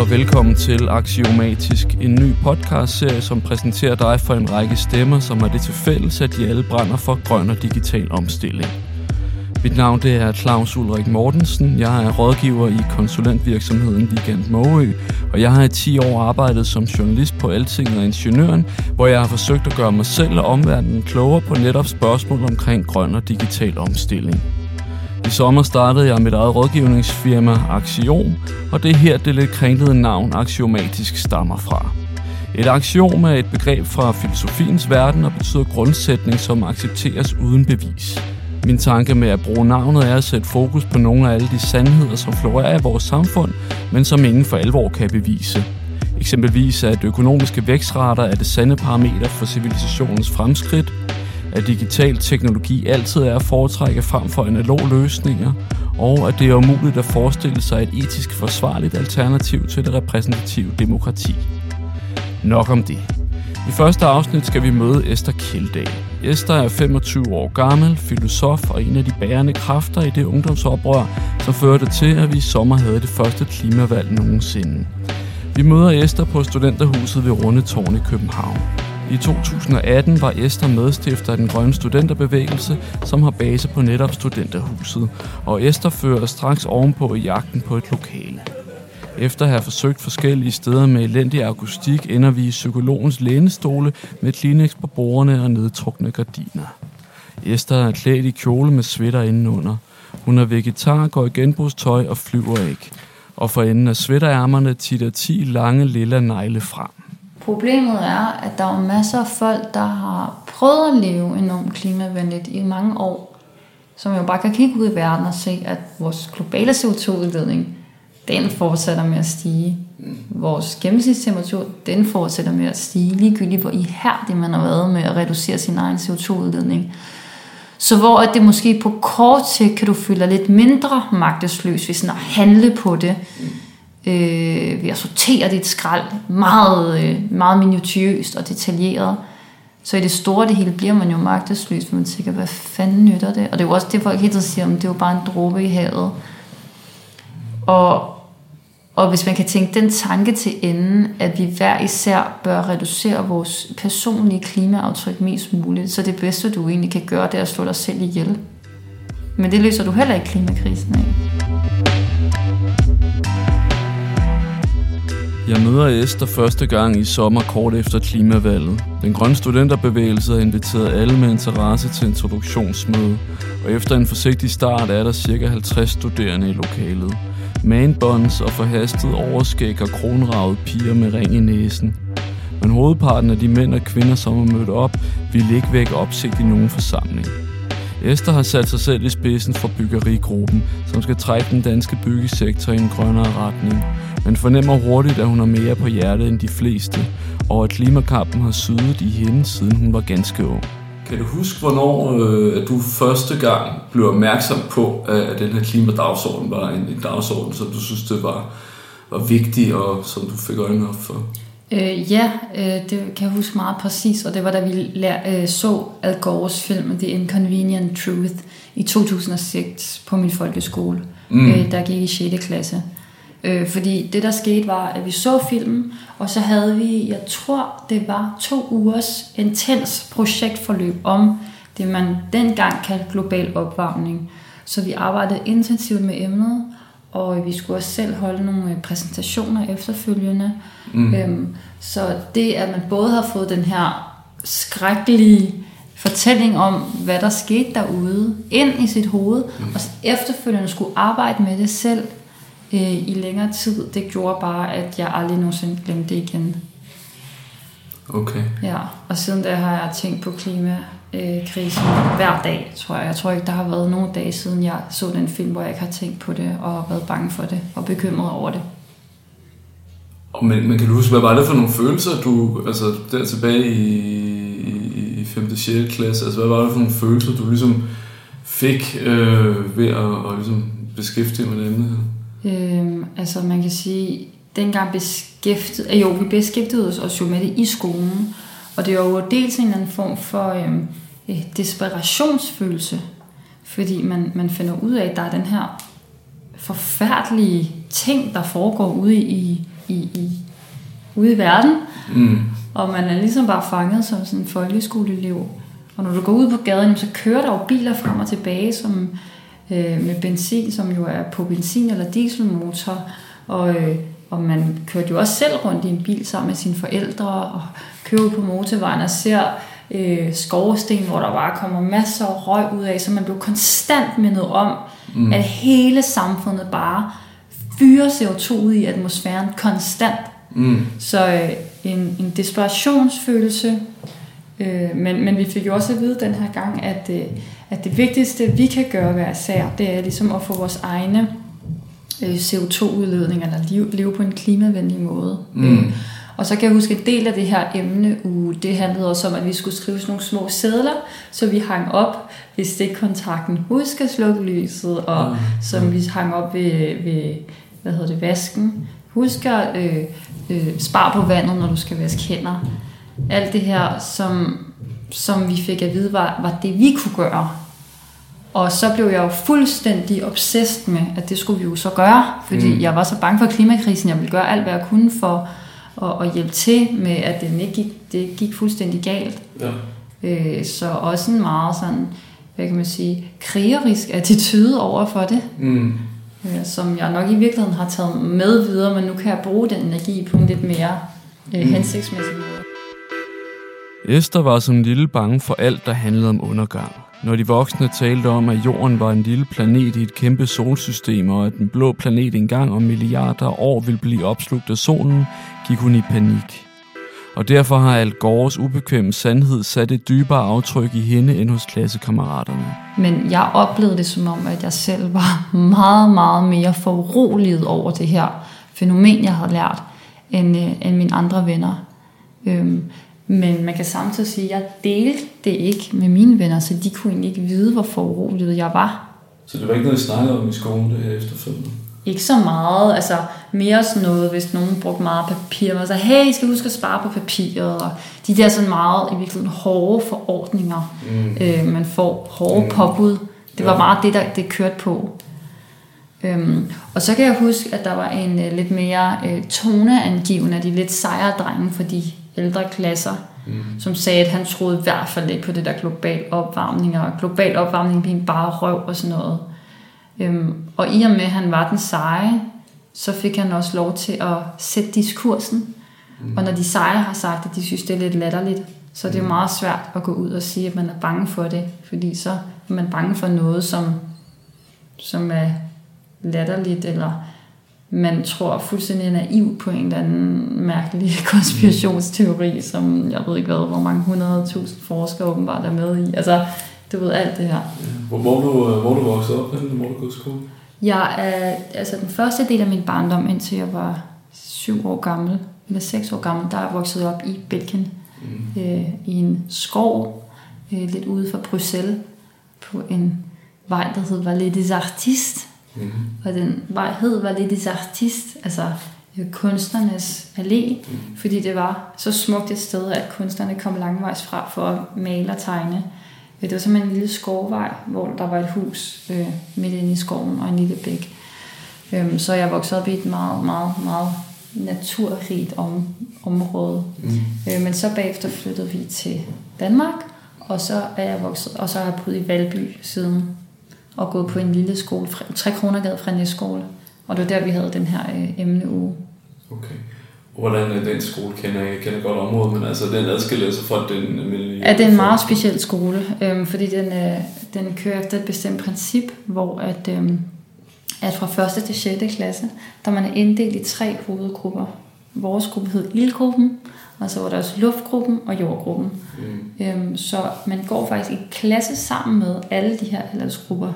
og velkommen til Axiomatisk, en ny podcastserie, som præsenterer dig for en række stemmer, som har det til fælles, at de alle brænder for grøn og digital omstilling. Mit navn det er Claus Ulrik Mortensen. Jeg er rådgiver i konsulentvirksomheden Weekend Måø, og jeg har i 10 år arbejdet som journalist på Altinget og Ingeniøren, hvor jeg har forsøgt at gøre mig selv og omverdenen klogere på netop spørgsmål omkring grøn og digital omstilling. I sommer startede jeg mit eget rådgivningsfirma Axiom, og det er her det lidt kringlede navn axiomatisk stammer fra. Et axiom er et begreb fra filosofiens verden og betyder grundsætning, som accepteres uden bevis. Min tanke med at bruge navnet er at sætte fokus på nogle af alle de sandheder, som florerer i vores samfund, men som ingen for alvor kan bevise. Eksempelvis at økonomiske vækstrater er det sande parameter for civilisationens fremskridt, at digital teknologi altid er at foretrække frem for analog løsninger, og at det er umuligt at forestille sig et etisk forsvarligt alternativ til det repræsentative demokrati. Nok om det. I første afsnit skal vi møde Esther Kildal. Esther er 25 år gammel, filosof og en af de bærende kræfter i det ungdomsoprør, som førte til, at vi i sommer havde det første klimavalg nogensinde. Vi møder Esther på Studenterhuset ved Rundetårn i København. I 2018 var Esther medstifter af den grønne studenterbevægelse, som har base på netop Studenterhuset, og Esther fører straks ovenpå i jagten på et lokale. Efter at have forsøgt forskellige steder med elendig akustik, ender vi i psykologens lænestole med Kleenex på bordene og nedtrukne gardiner. Esther er klædt i kjole med sweater indenunder. Hun er vegetar, går i genbrugstøj og flyver ikke. Og for enden af sweaterærmerne titter 10 lange lilla negle frem. Problemet er, at der er masser af folk, der har prøvet at leve enormt klimavenligt i mange år, som jo bare kan kigge ud i verden og se, at vores globale CO2-udledning, den fortsætter med at stige. Vores gennemsnitstemperatur, den fortsætter med at stige, ligegyldigt hvor ihærdig man har været med at reducere sin egen CO2-udledning. Så hvor at det måske på kort sigt kan du føle dig lidt mindre magtesløs ved sådan at handle på det, øh, ved at sortere dit skrald meget, øh, meget minutiøst og detaljeret. Så i det store det hele bliver man jo magtesløs, for man tænker, hvad fanden nytter det? Og det er jo også det, folk hele tiden siger, om det er jo bare en dråbe i havet. Og, og hvis man kan tænke den tanke til enden, at vi hver især bør reducere vores personlige klimaaftryk mest muligt, så det bedste, du egentlig kan gøre, det er at slå dig selv ihjel. Men det løser du heller ikke klimakrisen af. Jeg møder Esther første gang i sommer kort efter klimavalget. Den grønne studenterbevægelse har inviteret alle med interesse til introduktionsmøde, og efter en forsigtig start er der ca. 50 studerende i lokalet. Manbonds og forhastet overskæg og kronravet piger med ring i næsen. Men hovedparten af de mænd og kvinder, som er mødt op, ville ikke vække opsigt i nogen forsamling. Esther har sat sig selv i spidsen for byggerigruppen, som skal trække den danske byggesektor i en grønnere retning. Men fornemmer hurtigt, at hun har mere på hjertet end de fleste, og at klimakampen har sydet i hende, siden hun var ganske ung. Kan du huske, hvornår øh, du første gang blev opmærksom på, at den her klimadagsorden var en, en dagsorden, som du synes, det var, var vigtig, og som du fik øjnene op for? Øh, ja, øh, det kan jeg huske meget præcis, og det var da vi lær, øh, så Al Gores film The Inconvenient Truth i 2006 på min folkeskole, mm. øh, der gik i 6. klasse. Øh, fordi det der skete var, at vi så filmen, og så havde vi, jeg tror det var to ugers intens projektforløb om det, man dengang kaldte global opvarmning. Så vi arbejdede intensivt med emnet, og vi skulle også selv holde nogle præsentationer efterfølgende. Mm. Øhm, så det, at man både har fået den her skrækkelige fortælling om, hvad der skete derude, ind i sit hoved, mm. og efterfølgende skulle arbejde med det selv øh, i længere tid, det gjorde bare, at jeg aldrig nogensinde glemte det igen. Okay. Ja, og siden da har jeg tænkt på klimakrisen hver dag, tror jeg. Jeg tror ikke, der har været nogen dage siden jeg så den film, hvor jeg ikke har tænkt på det, og været bange for det, og bekymret over det. Men, men kan du huske, hvad var det for nogle følelser, du, altså der tilbage i, i, i 5. 6. klasse, altså hvad var det for nogle følelser, du ligesom fik øh, ved at, at ligesom beskæftige med det emne her? Øhm, altså man kan sige, dengang beskæftigede, jo, vi beskæftigede os jo med det i skolen, og det var jo dels en eller anden form for øhm, desperationsfølelse, fordi man, man finder ud af, at der er den her forfærdelige ting, der foregår ude i, i, i, ude i verden. Mm. Og man er ligesom bare fanget som sådan en folkeskoleelev. Og når du går ud på gaden, så kører der jo biler frem og tilbage som, øh, med benzin, som jo er på benzin- eller dieselmotor. Og, øh, og man kørte jo også selv rundt i en bil sammen med sine forældre og kører på motorvejen og ser øh, skorsten, hvor der bare kommer masser af røg ud af, så man blev konstant mindet om, mm. at hele samfundet bare fyrer CO2 ud i atmosfæren konstant. Mm. Så øh, en, en desperationsfølelse, øh, men, men vi fik jo også at vide den her gang, at, øh, at det vigtigste, vi kan gøre hver sær, det er ligesom at få vores egne øh, CO2-udledninger, eller leve, leve på en klimavenlig måde. Mm. Øh, og så kan jeg huske, at en del af det her emne, uh, det handlede også om, at vi skulle skrive sådan nogle små sædler, så vi hang op ved stikkontakten. Husk at slukke lyset, og Mm. som vi hang op ved, ved hvad hedder det, vasken. Husk at øh, øh, spare på vandet, når du skal vaske hænder. Alt det her, som, som vi fik at vide, var, var det, vi kunne gøre. Og så blev jeg jo fuldstændig obsessed med, at det skulle vi jo så gøre, fordi Mm. jeg var så bange for klimakrisen. Jeg ville gøre alt, hvad jeg kunne for at, at hjælpe til med, at det ikke gik, det gik fuldstændig galt. Ja. Øh, så også en meget sådan, hvad kan man sige, krigerisk attitude over for det, Mm. øh, som jeg nok i virkeligheden har taget med videre, men nu kan jeg bruge den energi på en lidt mere øh, Mm. hensigtsmæssig måde. Esther var som lille bange for alt, der handlede om undergang. Når de voksne talte om, at jorden var en lille planet i et kæmpe solsystem, og at den blå planet engang om milliarder år ville blive opslugt af solen, gik hun i panik. Og derfor har Al Gores ubekvemme sandhed sat et dybere aftryk i hende end hos klassekammeraterne. Men jeg oplevede det som om, at jeg selv var meget, meget mere foruroliget over det her fænomen, jeg havde lært, end, øh, end mine andre venner. Øhm, men man kan samtidig sige, at jeg delte det ikke med mine venner, så de kunne egentlig ikke vide, hvor foruroliget jeg var. Så det var ikke noget, I snakkede om i skolen, det her efterfølgende? Ikke så meget, altså mere sådan noget, hvis nogen brugte meget papir, man sagde, hey, I skal huske at spare på papiret, og de der sådan meget i virkeligheden hårde forordninger, Mm. øh, man får, hårde Mm. påbud. Det var Ja. meget det, der det kørte på. Øhm, og så kan jeg huske, at der var en øh, lidt mere øh, toneangivende af de lidt sejre drenge for de ældre klasser, Mm. som sagde, at han troede i hvert fald ikke på det der global opvarmning, og global opvarmning blev bare røv og sådan noget. Øhm, og i og med, at han var den seje, så fik han også lov til at sætte diskursen. Mm. Og når de seje har sagt, at de synes, det er lidt latterligt, så er det jo meget svært at gå ud og sige, at man er bange for det. Fordi så er man bange for noget, som, som er latterligt, eller man tror fuldstændig naiv på en eller anden mærkelig konspirationsteori, som jeg ved ikke hvad, hvor mange hundredtusind forskere åbenbart er med i. Altså, du ved alt det her. Hvor, hvor, du, hvor du voksede op? Hvor du gået skole? Jeg er, altså den første del af min barndom, indtil jeg var syv år gammel, eller seks år gammel, der er jeg vokset op i Belgien, Mm. øh, i en skov, øh, lidt ude for Bruxelles, på en vej, der hed Vallée des Artistes, Mm. og den vej hed Vallée des Artistes, altså øh, kunstnernes allé, fordi det var så smukt et sted, at kunstnerne kom langvejs fra for at male og tegne. Øh, Det var simpelthen en lille skovvej, hvor der var et hus øh, midt inde i skoven og en lille bæk. Øhm, så jeg voksede op i et meget, meget, meget naturrigt om, område. Mm. Øh, men så bagefter flyttede vi til Danmark, og så er jeg vokset, og så har jeg boet i Valby siden, og gået på en lille skole, 3 kroner gade fra skole. Og det var der, vi havde den her øh, emneuge. Okay. Hvordan er den skole kender jeg? Jeg kender godt området, men altså den adskiller sig fra den almindelige... Ja, det er en meget speciel skole, øhm, fordi den, øh, den kører efter et bestemt princip, hvor at, øhm, at fra 1. til 6. klasse, der man er inddelt i tre hovedgrupper. Vores gruppe hed ildgruppen, og så var der også luftgruppen og jordgruppen. Mm. Øhm, så man går faktisk i klasse sammen med alle de her aldersgrupper.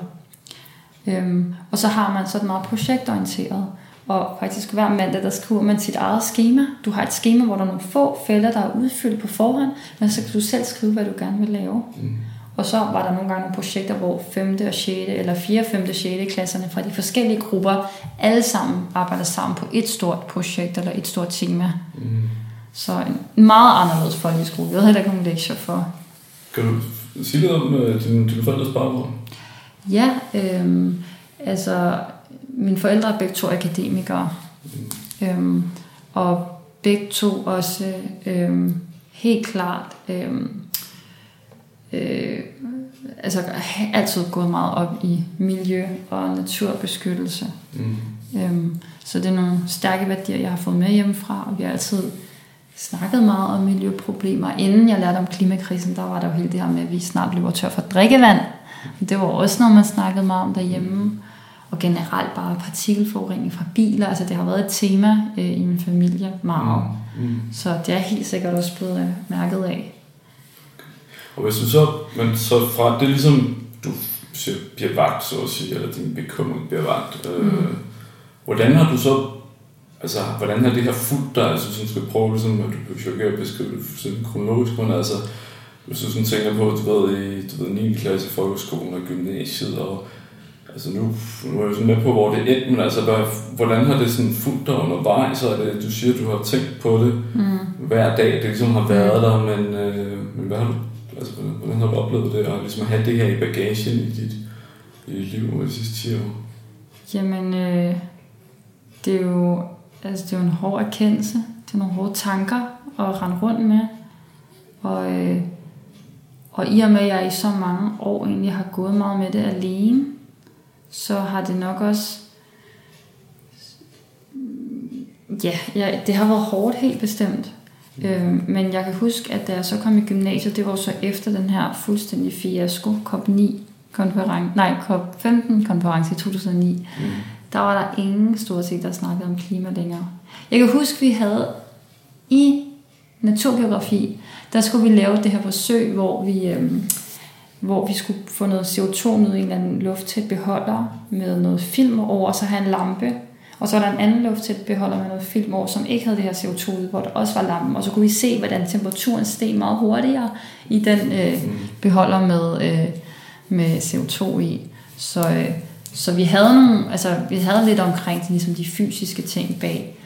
Øhm, og så har man sådan meget projektorienteret. Og faktisk hver mandag, der skriver man sit eget schema. Du har et schema, hvor der er nogle få fælder, der er udfyldt på forhånd, men så kan du selv skrive, hvad du gerne vil lave. Mm. Og så var der nogle gange nogle projekter, hvor 5. og 6. eller 4., 5. og 6. klasserne fra de forskellige grupper alle sammen arbejder sammen på et stort projekt eller et stort tema. Mm. Så en meget anderledes folkeskole. Jeg havde heller ikke nogen lektier for. Kan du sige lidt om uh, din, din forældres baggrund? Ja, øhm, altså mine forældre er begge to akademikere. Øhm, og begge to også øh, helt klart øh, øh, altså altid gået meget op i miljø og naturbeskyttelse. Mm. Øhm, så det er nogle stærke værdier, jeg har fået med hjemmefra, og vi har altid snakket meget om miljøproblemer. Inden jeg lærte om klimakrisen, der var der jo hele det her med, at vi snart løber tør for drikkevand. Det var også noget, man snakkede meget om derhjemme. Og generelt bare partikelforurening fra biler. Altså det har været et tema øh, i min familie meget. Mm. Mm. Så det er helt sikkert også blevet øh, mærket af. Og hvis du så, men så fra, det er ligesom, du siger, bliver vagt, så at sige, eller din bekymring bliver vagt. Øh, mm. hvordan har du så, altså, hvordan har det her fuldt dig? Altså, hvis du skal prøve, ligesom, at du behøver ikke at beskrive det sådan kronologisk, men altså, hvis du sådan tænker på, at du ved, i du ved, 9. klasse i folkeskolen og gymnasiet, og altså nu, nu er jeg sådan med på, hvor det er endt, men altså, hvad, hvordan har det sådan fulgt dig undervejs, og det, du siger, at du har tænkt på det mm. hver dag, det ligesom har været der, men, øh, men hvad har du Altså, hvordan har du oplevet det, at, ligesom at have det her i bagagen i dit, i dit liv de sidste 10 år? Jamen, øh, det er jo altså, det er jo en hård erkendelse. Det er nogle hårde tanker at rende rundt med. Og, øh, og i og med, at jeg i så mange år egentlig har gået meget med det alene, så har det nok også... Ja, ja det har været hårdt helt bestemt. Øh, men jeg kan huske, at da jeg så kom i gymnasiet, det var så efter den her fuldstændig fiasko, COP9 konference, nej, COP15 konference i 2009. Mm. Der var der ingen stort set, der snakkede om klima længere. Jeg kan huske, vi havde i naturgeografi, der skulle vi lave det her forsøg, hvor vi, øhm, hvor vi skulle få noget CO2 ud i en eller anden luft til beholder med noget film over, og så have en lampe, og så var der en anden lufttæt beholder med noget film over, som ikke havde det her CO2 hvor der også var lampen. Og så kunne vi se, hvordan temperaturen steg meget hurtigere i den øh, mm. beholder med, øh, med CO2 i. Så, øh, så vi havde nogle, altså vi havde lidt omkring de, ligesom de fysiske ting bag.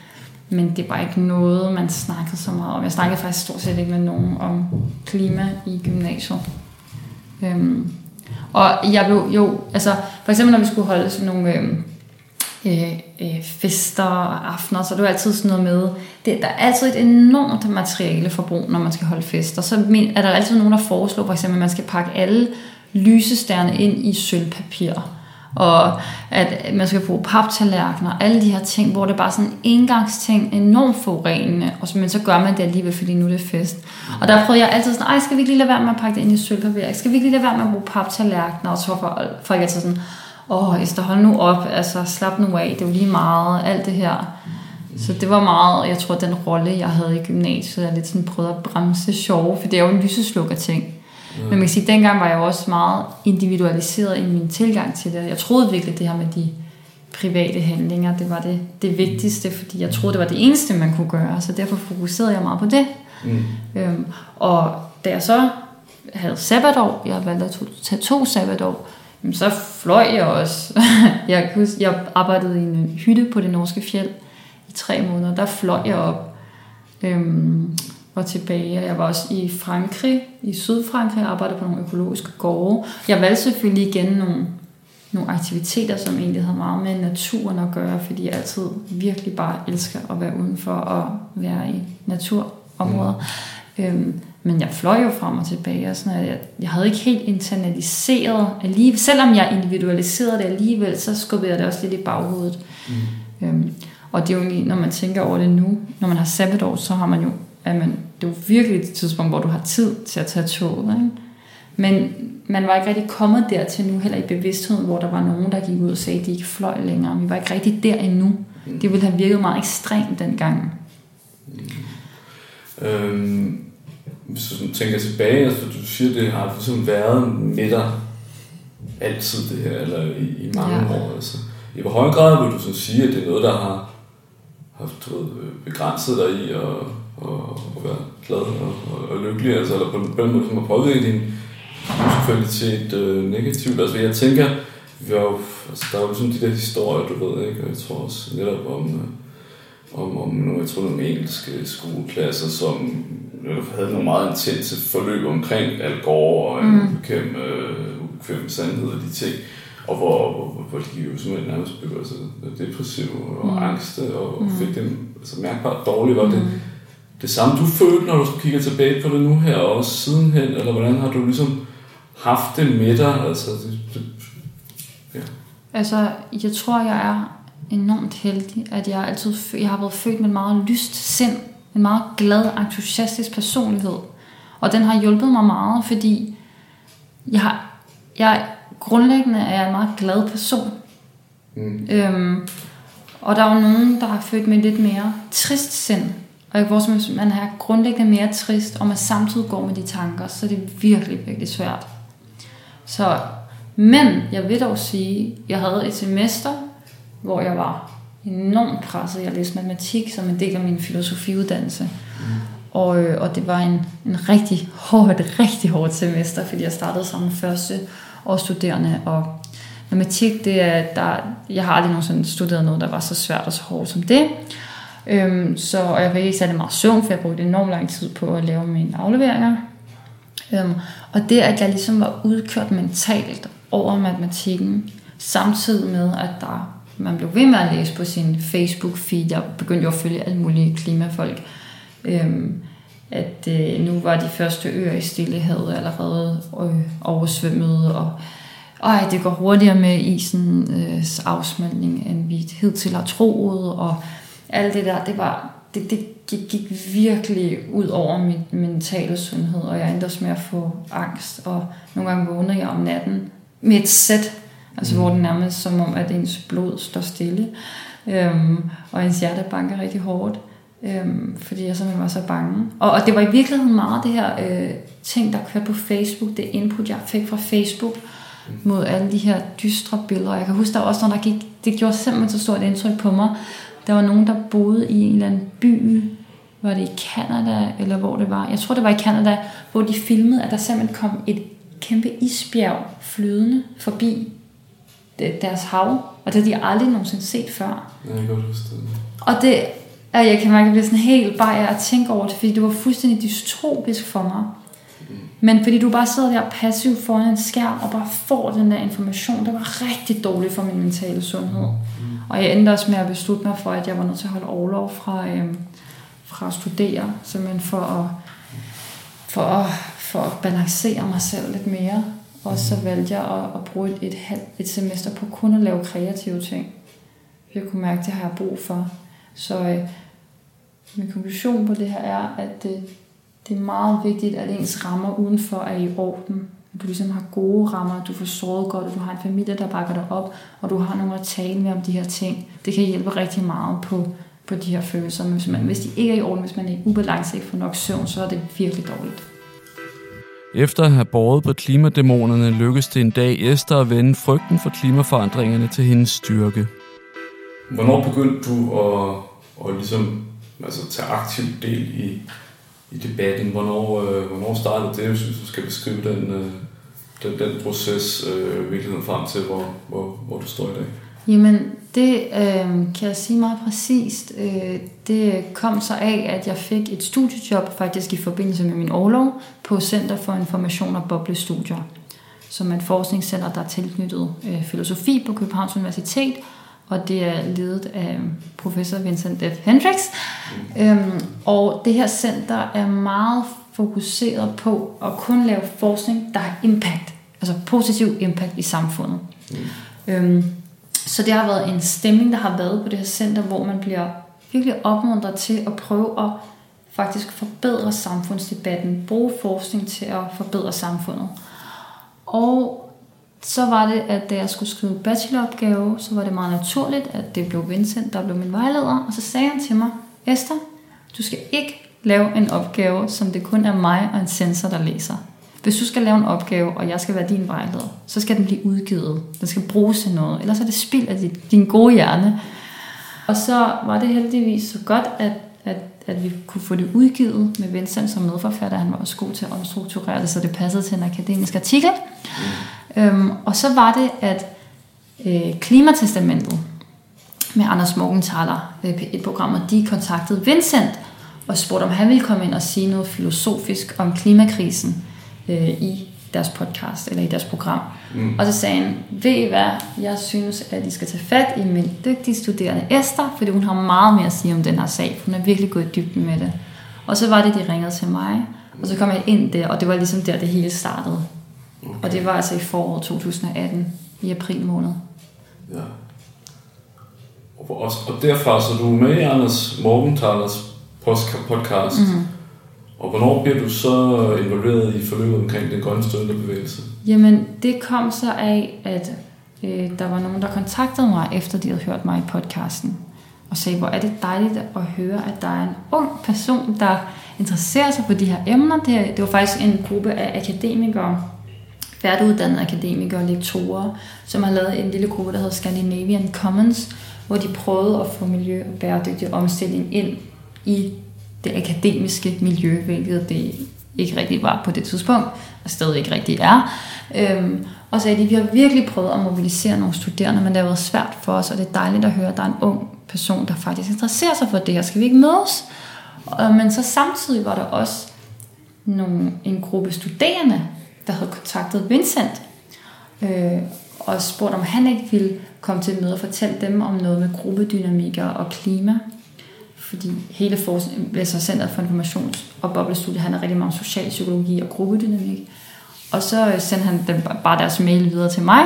Men det var ikke noget, man snakkede så meget om. Jeg snakkede faktisk stort set ikke med nogen om klima i gymnasiet. Øhm, og jeg blev jo, altså for eksempel når vi skulle holde sådan nogle... Øh, øh, øh, fester og aftener, så er det jo altid sådan noget med, det, der er altid et enormt materialeforbrug, når man skal holde fester. Så er der altid nogen, der foreslår for eksempel, at man skal pakke alle lysesterne ind i sølvpapir og at man skal bruge paptallerkener, alle de her ting, hvor det er bare sådan en engangsting, enormt forurenende, og så, men så gør man det alligevel, fordi nu er det fest. Og der prøvede jeg altid sådan, ej, skal vi ikke lige lade være med at pakke det ind i sølvpapir? Skal vi ikke lige lade være med at bruge paptallerkener? Og så får folk altid sådan, åh oh, Esther, hold nu op, altså slap nu af, det er jo lige meget, alt det her. Så det var meget, jeg tror, den rolle, jeg havde i gymnasiet, jeg lidt sådan prøvede at bremse sjove, for det er jo en lyseslukker ting. Ja. Men man kan sige, dengang var jeg også meget individualiseret i min tilgang til det. Jeg troede virkelig det her med de private handlinger, det var det, det vigtigste, fordi jeg troede, det var det eneste, man kunne gøre, så derfor fokuserede jeg meget på det. Mm. Øhm, og da jeg så havde sabbatår, jeg valgte at tage to sabbatår, så fløj jeg også. jeg, huske, jeg arbejdede i en hytte på det norske fjeld i tre måneder. Der fløj jeg op øhm, og tilbage. Jeg var også i Frankrig, i Sydfrankrig, og arbejdede på nogle økologiske gårde. Jeg valgte selvfølgelig igen nogle, nogle aktiviteter, som egentlig havde meget med naturen at gøre, fordi jeg altid virkelig bare elsker at være udenfor og være i naturområder. Mm. Øhm, men jeg fløj jo frem og tilbage, og sådan, jeg, jeg havde ikke helt internaliseret, alligevel, selvom jeg individualiserede det alligevel, så skubbede jeg det også lidt i baghovedet. Mm. Øhm, og det er jo lige, når man tænker over det nu, når man har sabbatår, så har man jo, at man, det jo virkelig et tidspunkt, hvor du har tid til at tage toget. Ikke? Men man var ikke rigtig kommet dertil nu, heller i bevidstheden, hvor der var nogen, der gik ud og sagde, at de ikke fløj længere. Vi var ikke rigtig der endnu. Det ville have virket meget ekstremt dengang. Mm. Øhm hvis du tænker tilbage, altså du siger, det har ligesom været med dig altid det her, eller i, i mange ja. år. Altså. I hvor høj grad vil du så sige, at det er noget, der har ved, begrænset dig i at, at, at være glad og, og, og lykkelig, altså, eller på, på den måde, som har påvirket din livskvalitet øh, negativt. Altså jeg tænker, vi har jo, altså, der er jo sådan de der historier, du ved, ikke? og jeg tror også netop om, øh, om, om nogle, jeg tror, nogle engelske skoleklasser, som havde nogle meget intense forløb omkring Al Gore og en mm. ubekvem, øh, ubekvem sandhed og de ting. og hvor, hvor, hvor de jo simpelthen nærmest blev altså, depressive og mm. angste og mm. fik dem altså, mærkbart dårligt. Var mm. det det samme, du følte, når du kigger tilbage på det nu her, og også sidenhen, eller hvordan har du ligesom haft det med dig? Altså, det, det, ja. altså jeg tror, jeg er enormt heldig, at jeg altid jeg har været født med en meget lyst sind, en meget glad, entusiastisk personlighed. Og den har hjulpet mig meget, fordi jeg, har, jeg grundlæggende er en meget glad person. Mm. Øhm, og der er jo nogen, der har født med lidt mere trist sind. Og hvor man er grundlæggende mere trist, og man samtidig går med de tanker, så det er virkelig, virkelig svært. Så, men jeg vil dog sige, jeg havde et semester, hvor jeg var enormt presset. Jeg læste matematik som en del af min filosofiuddannelse. Mm. Og, øh, og det var en, en rigtig hårdt, rigtig hårdt semester, fordi jeg startede som første år studerende, og matematik, det er, der, jeg har aldrig nogensinde studeret noget, der var så svært og så hårdt som det. Øhm, så, og jeg fik ikke særlig meget søvn, for jeg brugte enormt lang tid på at lave mine afleveringer. Øhm, og det, at jeg ligesom var udkørt mentalt over matematikken, samtidig med, at der, man blev ved med at læse på sin Facebook-feed, jeg begyndte jo at følge alle mulige klimafolk, øhm, at øh, nu var de første øer i Stillehavet allerede øh, oversvømmet, og ej, det går hurtigere med isens øh, afsmeltning, end vi hidtil har troet, og alt det der, det var, det, det gik, gik virkelig ud over min mentale sundhed, og jeg endte også med at få angst, og nogle gange vågnede jeg om natten med et sæt, altså mm. hvor det nærmest som om, at ens blod står stille, øhm, og ens hjerte banker rigtig hårdt, øhm, fordi jeg simpelthen var så bange. Og, og det var i virkeligheden meget det her øh, ting, der kørte på Facebook, det input, jeg fik fra Facebook, mod alle de her dystre billeder. Jeg kan huske, der også når der gik, det gjorde simpelthen så stort indtryk på mig, der var nogen, der boede i en eller anden by, var det i Canada, eller hvor det var. Jeg tror, det var i Canada, hvor de filmede, at der simpelthen kom et kæmpe isbjerg flydende forbi deres hav, og det havde de aldrig nogensinde set før. Ja, jeg kan godt huske det. Og det, jeg kan mærke, at jeg bliver sådan helt bare at tænke over det, fordi det var fuldstændig dystopisk for mig. Men fordi du bare sidder der passivt foran en skærm og bare får den der information, det var rigtig dårligt for min mentale sundhed. Mm. Og jeg endte også med at beslutte mig for, at jeg var nødt til at holde overlov fra, øh, fra at studere, simpelthen for at, for, at, for at balancere mig selv lidt mere. Og så valgte jeg at, at bruge et, et, halvt, et semester på kun at lave kreative ting. Jeg kunne mærke, at det har jeg brug for. Så øh, min konklusion på det her er, at det, det er meget vigtigt, at ens rammer udenfor er i orden du ligesom har gode rammer, du får sovet godt, og du har en familie, der bakker dig op, og du har nogen at tale med om de her ting. Det kan hjælpe rigtig meget på, på de her følelser. Men hvis, man, hvis de ikke er i orden, hvis man er i ubalance, ikke får nok søvn, så er det virkelig dårligt. Efter at have båret på klimadæmonerne, lykkedes det en dag Esther at vende frygten for klimaforandringerne til hendes styrke. Hvornår begyndte du at, at ligesom, altså, tage aktiv del i, i debatten? Hvornår, øh, hvornår startede det, hvis du skal beskrive den, øh, den, den proces øh, virkeligheden frem til, hvor, hvor, hvor du står i dag? Jamen, det øh, kan jeg sige meget præcist. Øh, det kom så af, at jeg fik et studiejob faktisk i forbindelse med min overlov på Center for Information og Boblestudier, som er et forskningscenter, der er tilknyttet øh, filosofi på Københavns Universitet, og det er ledet af professor Vincent F. Hendricks. Mm. Øhm, og det her center er meget fokuseret på at kun lave forskning, der har impact, altså positiv impact i samfundet. Mm. Øhm, så det har været en stemning, der har været på det her center, hvor man bliver virkelig opmuntret til at prøve at faktisk forbedre samfundsdebatten, bruge forskning til at forbedre samfundet. Og så var det, at da jeg skulle skrive bacheloropgave, så var det meget naturligt, at det blev Vincent, der blev min vejleder. Og så sagde han til mig, Esther, du skal ikke lave en opgave, som det kun er mig og en sensor, der læser. Hvis du skal lave en opgave, og jeg skal være din vejleder, så skal den blive udgivet. Den skal bruges til noget. Ellers er det spild af din gode hjerne. Og så var det heldigvis så godt, at, at, at vi kunne få det udgivet med Vincent som medforfatter. Han var også god til at omstrukturere det, så det passede til en akademisk artikel. Øhm, og så var det, at øh, Klimatestamentet med Anders Morgenthaler, øh, et program, og de kontaktede Vincent og spurgte, om han ville komme ind og sige noget filosofisk om klimakrisen øh, i deres podcast eller i deres program. Mm. Og så sagde han, ved I hvad, jeg synes, at I skal tage fat i min dygtige studerende Esther, fordi hun har meget mere at sige om den her sag. Hun er virkelig gået i dybden med det. Og så var det, de ringede til mig, og så kom jeg ind der, og det var ligesom der, det hele startede. Okay. Og det var altså i foråret 2018, i april måned. Ja. Og, og derfra så du er med i Anders Morgenthalers podcast. Mm-hmm. Og hvornår bliver du så involveret i forløbet omkring den grønne studenterbevægelse? Jamen, det kom så af, at øh, der var nogen, der kontaktede mig, efter de havde hørt mig i podcasten, og sagde, hvor er det dejligt at høre, at der er en ung person, der interesserer sig for de her emner. Det, det var faktisk en gruppe af akademikere, færdiguddannede akademikere og lektorer, som har lavet en lille gruppe, der hedder Scandinavian Commons, hvor de prøvede at få miljø- og bæredygtig omstilling ind i det akademiske miljø, hvilket det ikke rigtig var på det tidspunkt, og stadig ikke rigtig er. Øhm, og sagde de, vi har virkelig prøvet at mobilisere nogle studerende, men det har været svært for os, og det er dejligt at høre, at der er en ung person, der faktisk interesserer sig for det her. Skal vi ikke mødes? Og, men så samtidig var der også nogle, en gruppe studerende, der havde kontaktet Vincent, øh, og spurgt, om han ikke ville komme til møde og fortælle dem om noget med gruppedynamikker og klima fordi hele forskning, altså Center for Informations- og Boblestudie handler rigtig meget om social psykologi og gruppedynamik. Og så sendte han dem bare deres mail videre til mig,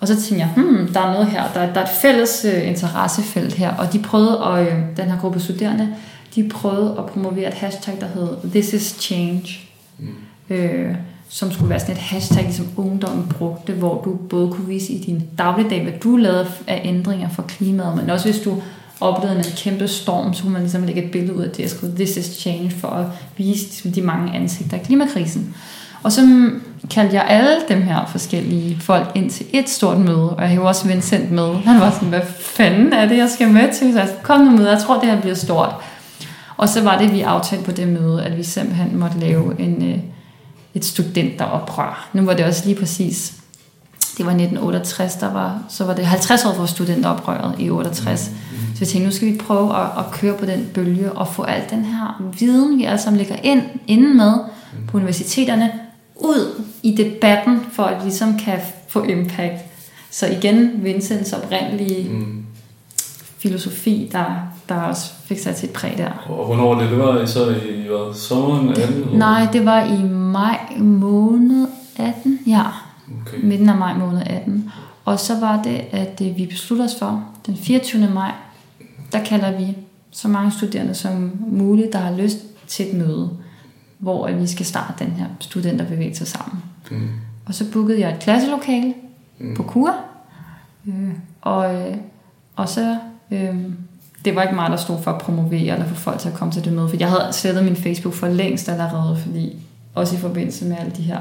og så tænkte jeg, hmm, der er noget her, der, der er et fælles uh, interessefelt her, og de prøvede, og uh, den her gruppe studerende, de prøvede at promovere et hashtag, der hed This is Change, mm. uh, som skulle være sådan et hashtag, som ungdommen brugte, hvor du både kunne vise i din dagligdag, hvad du lavede af ændringer for klimaet, men også hvis du oplevede en kæmpe storm, så kunne man ligesom lægge et billede ud af det, og skrive, this is change, for at vise ligesom, de mange ansigter af klimakrisen. Og så kaldte jeg alle dem her forskellige folk ind til et stort møde, og jeg havde også Vincent med. Han var sådan, hvad fanden er det, jeg skal med til? Så jeg kom nu med, jeg tror, det her bliver stort. Og så var det, vi aftalte på det møde, at vi simpelthen måtte lave en, øh, et studenteroprør. Nu var det også lige præcis, det var 1968, der var, så var det 50 år for studenteroprøret i 68. Mm. Så jeg tænkte, nu skal vi prøve at, at køre på den bølge og få al den her viden, vi alle sammen lægger ind, inden med på universiteterne, ud i debatten, for at vi ligesom kan få impact. Så igen, Vincents oprindelige mm. filosofi, der, der også fik sat sit præg der. Og hvornår det, det var så i hvad, sommeren 18? Nej, det var i maj måned 18, ja. Okay. Midten af maj måned 18. Og så var det, at øh, vi besluttede os for, den 24. maj der kalder vi så mange studerende som muligt, der har lyst til et møde, hvor vi skal starte den her studenterbevægelse sammen. Mm. Og så bookede jeg et klasselokale mm. på kur, øh, og, øh, og så, øh, det var ikke mig, der stod for at promovere eller få folk til at komme til det møde, for jeg havde slettet min Facebook for længst allerede, fordi også i forbindelse med alle de her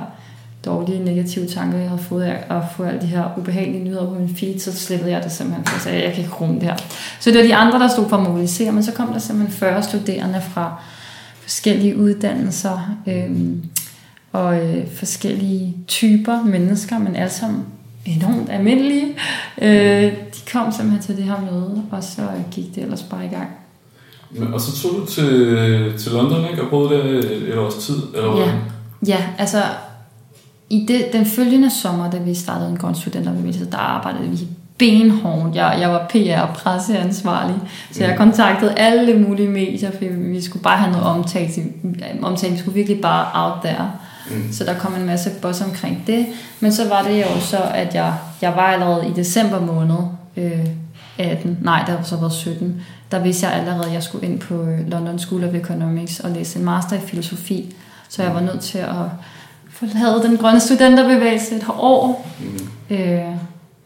dårlige, negative tanker, jeg havde fået af at få alle de her ubehagelige nyheder på min feed, så slettede jeg det simpelthen, for jeg sagde, jeg kan ikke rumme det her. Så det var de andre, der stod for at mobilisere, men så kom der simpelthen 40 studerende fra forskellige uddannelser, øhm, og øh, forskellige typer mennesker, men alle sammen enormt almindelige. Øh, de kom simpelthen til det her møde, og så gik det ellers bare i gang. Og så tog du til, til London, ikke? Og boede der et, et års tid? Eller ja. ja, altså i det, den følgende sommer, da vi startede en grøn studenterbevægelse, der arbejdede vi benhårdt. Jeg, jeg var PR og presseansvarlig, så jeg mm. kontaktede alle mulige medier, for vi skulle bare have noget omtale. omtale. Vi skulle virkelig bare out there. Mm. Så der kom en masse boss omkring det. Men så var det jo så, at jeg, jeg var allerede i december måned øh, 18, nej, der var så været 17, der vidste jeg allerede, at jeg skulle ind på øh, London School of Economics og læse en master i filosofi. Så jeg var nødt til at forlade den grønne studenterbevægelse et år mm. øh,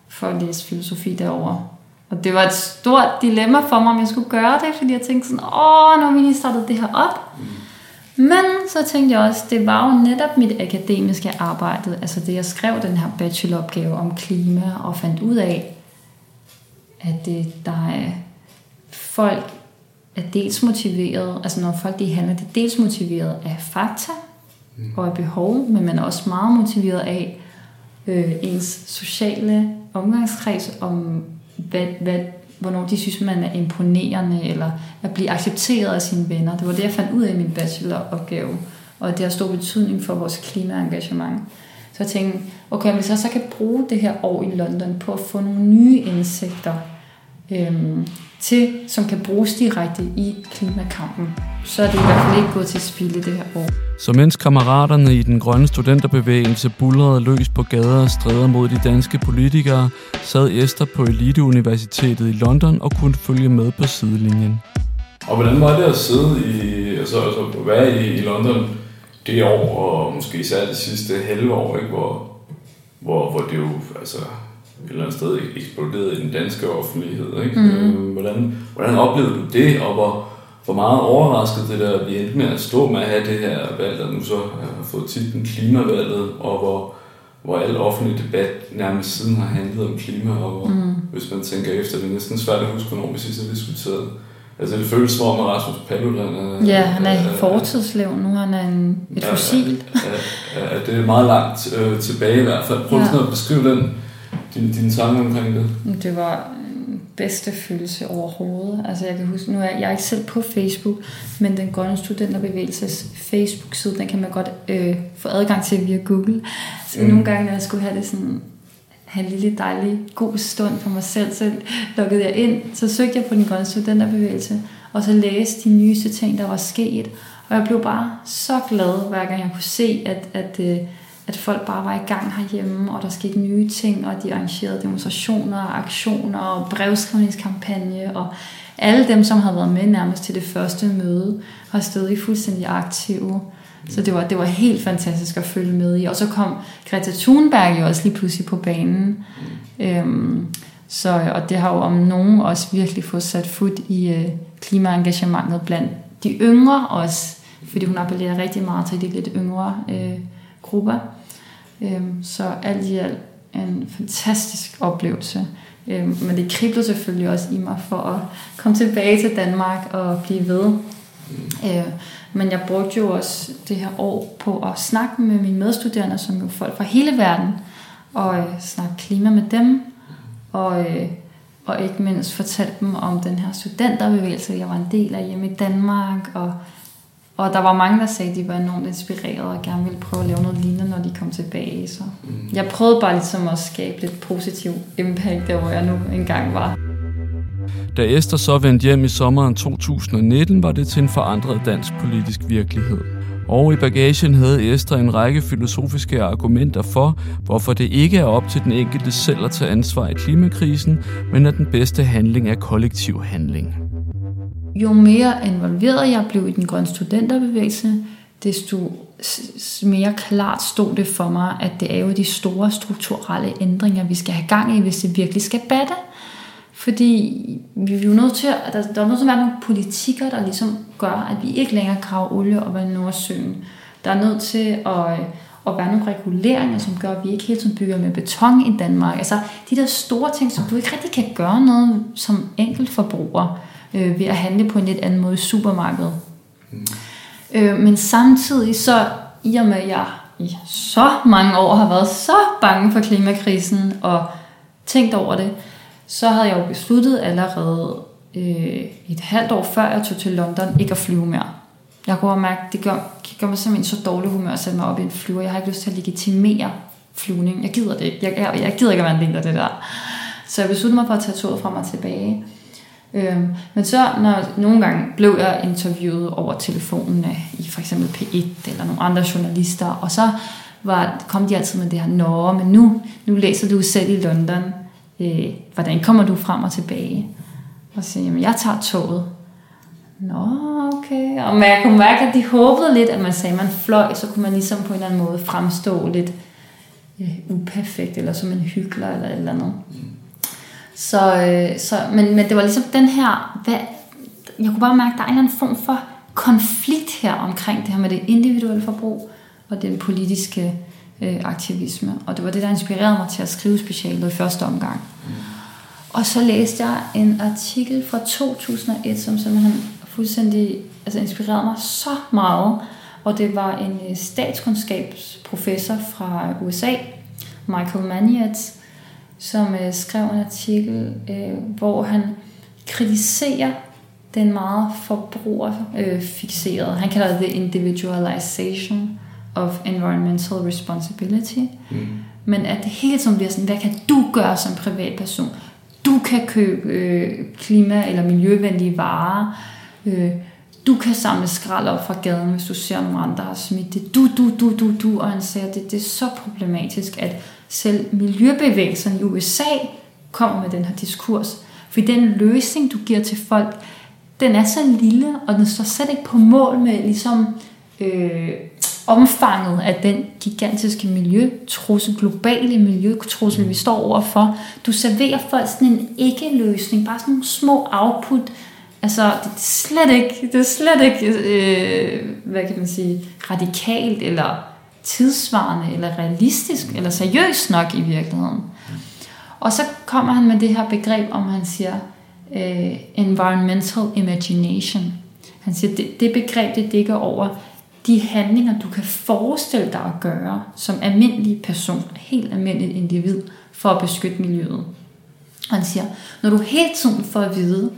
for at læse filosofi derovre. Og det var et stort dilemma for mig, om jeg skulle gøre det, fordi jeg tænkte sådan, åh, nu har vi lige startet det her op. Mm. Men så tænkte jeg også, det var jo netop mit akademiske arbejde, altså det jeg skrev den her bacheloropgave om klima, og fandt ud af, at det, der er folk er dels motiveret, altså når folk de handler, det er dels motiveret af fakta, mm. og af behov, men man er også meget motiveret af øh, ens sociale omgangskreds, om hvad, hvad, hvornår de synes, man er imponerende, eller at blive accepteret af sine venner. Det var det, jeg fandt ud af i min bacheloropgave. og det har stor betydning for vores klimaengagement. Så jeg tænkte, okay, hvis jeg så kan bruge det her år i London på at få nogle nye indsigter, øhm, til, som kan bruges direkte i klimakampen, så er det i hvert fald ikke gået til spilde det her år. Så mens kammeraterne i den grønne studenterbevægelse bulrede løs på gader og stræder mod de danske politikere, sad Esther på Eliteuniversitetet i London og kunne følge med på sidelinjen. Og hvordan var det at sidde i, altså, altså være i, i London det år, og måske især det sidste halve år, ikke, hvor, hvor, hvor det jo altså, et eller andet sted eksploderede i den danske offentlighed. Ikke? Mm. Hvordan, hvordan oplevede du det, og hvor, hvor meget overrasket det der, at vi endte med at stå med at have det her valg, der nu så har fået titlen klimavalget, og hvor, hvor al offentlig debat nærmest siden har handlet om klima, og hvor, mm. hvis man tænker efter, det er næsten svært at huske, hvornår vi sidst har diskuteret. Altså det føles som om, at Rasmus Paludan er... Ja, han er, er fortidslev nu, han er en, et ja, fossil. Ja, det er meget langt øh, tilbage i hvert fald. Prøv ja. at beskrive den din, din tanke omkring det? Det var bedste følelse overhovedet. Altså jeg kan huske, nu er jeg, er ikke selv på Facebook, men den grønne studenterbevægelses Facebook-side, den kan man godt øh, få adgang til via Google. Så mm. nogle gange, når jeg skulle have det sådan, have en lille dejlig god stund for mig selv, så lukkede jeg ind, så søgte jeg på den grønne studenterbevægelse, og så læste de nyeste ting, der var sket. Og jeg blev bare så glad, hver gang jeg kunne se, at, at øh, at folk bare var i gang herhjemme, og der skete nye ting, og de arrangerede demonstrationer, aktioner og brevskrivningskampagne, og alle dem, som havde været med nærmest til det første møde, var stadig fuldstændig aktive. Så det var, det var helt fantastisk at følge med i. Og så kom Greta Thunberg jo også lige pludselig på banen. Øhm, så, og det har jo om nogen også virkelig fået sat fod i øh, klimaengagementet blandt de yngre også, fordi hun appellerer rigtig meget til de lidt yngre øh, grupper. Øhm, så alt i alt en fantastisk oplevelse. Øhm, men det kriblede selvfølgelig også i mig for at komme tilbage til Danmark og blive ved. Øh, men jeg brugte jo også det her år på at snakke med mine medstuderende, som jo folk fra hele verden, og øh, snakke klima med dem, og, øh, og ikke mindst fortælle dem om den her studenterbevægelse, jeg var en del af hjemme i Danmark, og og der var mange, der sagde, at de var enormt inspireret og gerne ville prøve at lave noget lignende, når de kom tilbage. Så mm. jeg prøvede bare ligesom at skabe lidt positiv impact, der hvor jeg nu engang var. Da Esther så vendte hjem i sommeren 2019, var det til en forandret dansk politisk virkelighed. Og i bagagen havde Esther en række filosofiske argumenter for, hvorfor det ikke er op til den enkelte selv at tage ansvar i klimakrisen, men at den bedste handling er kollektiv handling jo mere involveret jeg blev i den grønne studenterbevægelse, desto mere klart stod det for mig, at det er jo de store strukturelle ændringer, vi skal have gang i, hvis det virkelig skal batte. Fordi vi er jo nødt til at, der, der er nødt til at være nogle politikker, der ligesom gør, at vi ikke længere graver olie op ad Nordsøen. Der er nødt til at, at være nogle reguleringer, som gør, at vi ikke hele tiden bygger med beton i Danmark. Altså de der store ting, som du ikke rigtig kan gøre noget som enkelt forbruger øh, ved at handle på en lidt anden måde i supermarkedet. Mm. Øh, men samtidig så, i og med at jeg i så mange år har været så bange for klimakrisen og tænkt over det, så havde jeg jo besluttet allerede øh, et halvt år før jeg tog til London ikke at flyve mere. Jeg kunne mærke, det gør, det gør mig simpelthen så dårlig humør at sætte mig op i en flyver. Jeg har ikke lyst til at legitimere flyvning. Jeg gider det ikke. Jeg, jeg, jeg gider ikke at være en del af det der. Så jeg besluttede mig for at tage toget frem og tilbage. Øhm, men så, når nogle gange blev jeg interviewet over telefonen af i for eksempel P1 eller nogle andre journalister, og så var, kom de altid med det her, nå, men nu, nu læser du selv i London, øh, hvordan kommer du frem og tilbage? Og så jamen jeg, jeg tager toget. Nå, okay. Og jeg kunne mærke, at de håbede lidt, at man sagde, at man fløj, så kunne man ligesom på en eller anden måde fremstå lidt øh, uperfekt, eller som en hyggelig eller et eller andet. Mm. Så, øh, så, men, men det var ligesom den her, hvad, jeg kunne bare mærke, at der er en eller anden form for konflikt her omkring det her med det individuelle forbrug og den politiske øh, aktivisme. Og det var det, der inspirerede mig til at skrive specialet i første omgang. Mm. Og så læste jeg en artikel fra 2001, som simpelthen fuldstændig altså inspirerede mig så meget. Og det var en øh, statskundskabsprofessor fra USA, Michael Manietz, som øh, skrev en artikel, øh, hvor han kritiserer den meget forbrugerfixeret. Han kalder det individualization of environmental responsibility. Mm. Men at det hele tiden bliver sådan, hvad kan du gøre som privatperson? Du kan købe øh, klima- eller miljøvenlige varer. Øh, du kan samle skrald op fra gaden, hvis du ser nogle andre har smidt det. Du, du, du, du, du. Og han siger, at det, det er så problematisk, at selv miljøbevægelsen i USA kommer med den her diskurs. For den løsning, du giver til folk, den er så lille, og den står slet ikke på mål med ligesom, øh, omfanget af den gigantiske miljøtrussel, globale miljøtrussel, vi står overfor. Du serverer folk sådan en ikke-løsning, bare sådan nogle små output. Altså, det er slet ikke, det er slet ikke øh, hvad kan man sige, radikalt, eller tidsvarende, eller realistisk, eller seriøst nok i virkeligheden. Og så kommer han med det her begreb, om han siger øh, environmental imagination. Han siger, det, det begreb, det dækker over de handlinger, du kan forestille dig at gøre som almindelig person, helt almindelig individ, for at beskytte miljøet. Og han siger, når du hele tiden får at vide,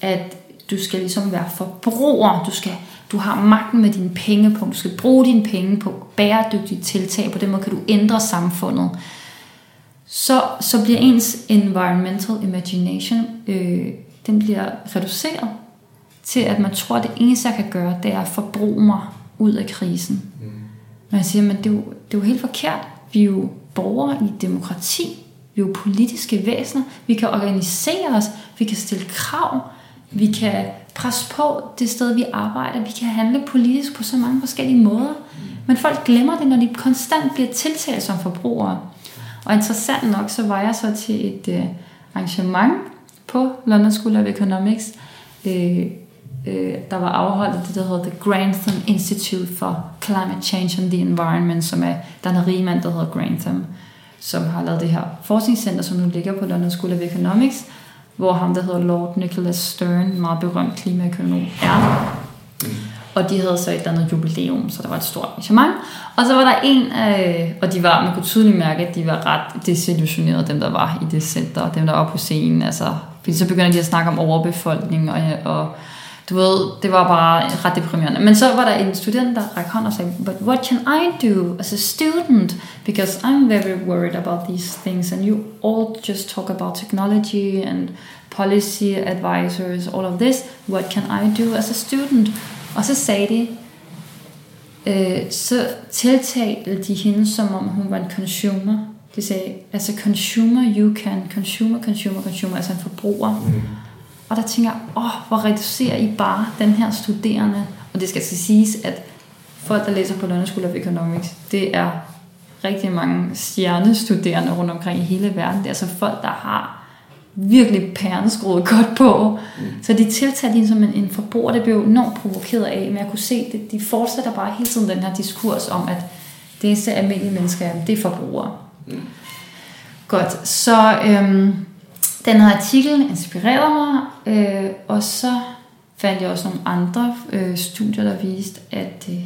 at du skal ligesom være forbruger, du, skal, du har magten med dine penge på, du skal bruge dine penge på bæredygtige tiltag, på den måde kan du ændre samfundet, så, så bliver ens environmental imagination, øh, den bliver reduceret til, at man tror, at det eneste, jeg kan gøre, det er at forbruge mig ud af krisen. Mm. Men jeg siger, men det er, jo, det er jo helt forkert. Vi er jo borgere i demokrati. Vi er jo politiske væsener. Vi kan organisere os. Vi kan stille krav. Vi kan presse på det sted, vi arbejder. Vi kan handle politisk på så mange forskellige måder. Men folk glemmer det, når de konstant bliver tiltalt som forbrugere. Og interessant nok, så var jeg så til et øh, arrangement på London School of Economics, øh, øh, der var afholdt det, der hedder The Grantham Institute for Climate Change and the Environment, som er, der er en rigmand, der hedder Grantham, som har lavet det her forskningscenter, som nu ligger på London School of Economics, hvor ham, der hedder Lord Nicholas Stern, meget berømt klimaøkonom, er. Og de havde så et andet jubilæum, så der var et stort arrangement. Og så var der en, øh, og de var, man kunne tydeligt mærke, at de var ret desillusionerede, dem der var i det center, dem der var på scenen. Altså, fordi så begynder de at snakke om overbefolkning, og, og du ved, det var bare ret deprimerende. Men så var der en student, der rækker hånd og sagde, but what can I do as a student? Because I'm very worried about these things, and you all just talk about technology and policy advisors, all of this. What can I do as a student? Og så sagde de, øh, så tiltalte de hende, som om hun var en consumer. De sagde, altså consumer, you can, consumer, consumer, consumer, altså en forbruger. Mm. Og der tænker jeg, åh, hvor reducerer I bare den her studerende? Og det skal så siges, at folk, der læser på London School of Economics, det er rigtig mange stjernestuderende rundt omkring i hele verden. Det er altså folk, der har virkelig pærneskruet godt på. Mm. Så de tiltalte hende som en, en forbruger, det blev enormt provokeret af, men jeg kunne se, at de fortsætter bare hele tiden den her diskurs om, at det eneste almindelige mennesker er, det er forbrugere. Mm. Godt, så øhm, den her artikel inspirerede mig, øh, og så fandt jeg også nogle andre øh, studier, der viste, at øh,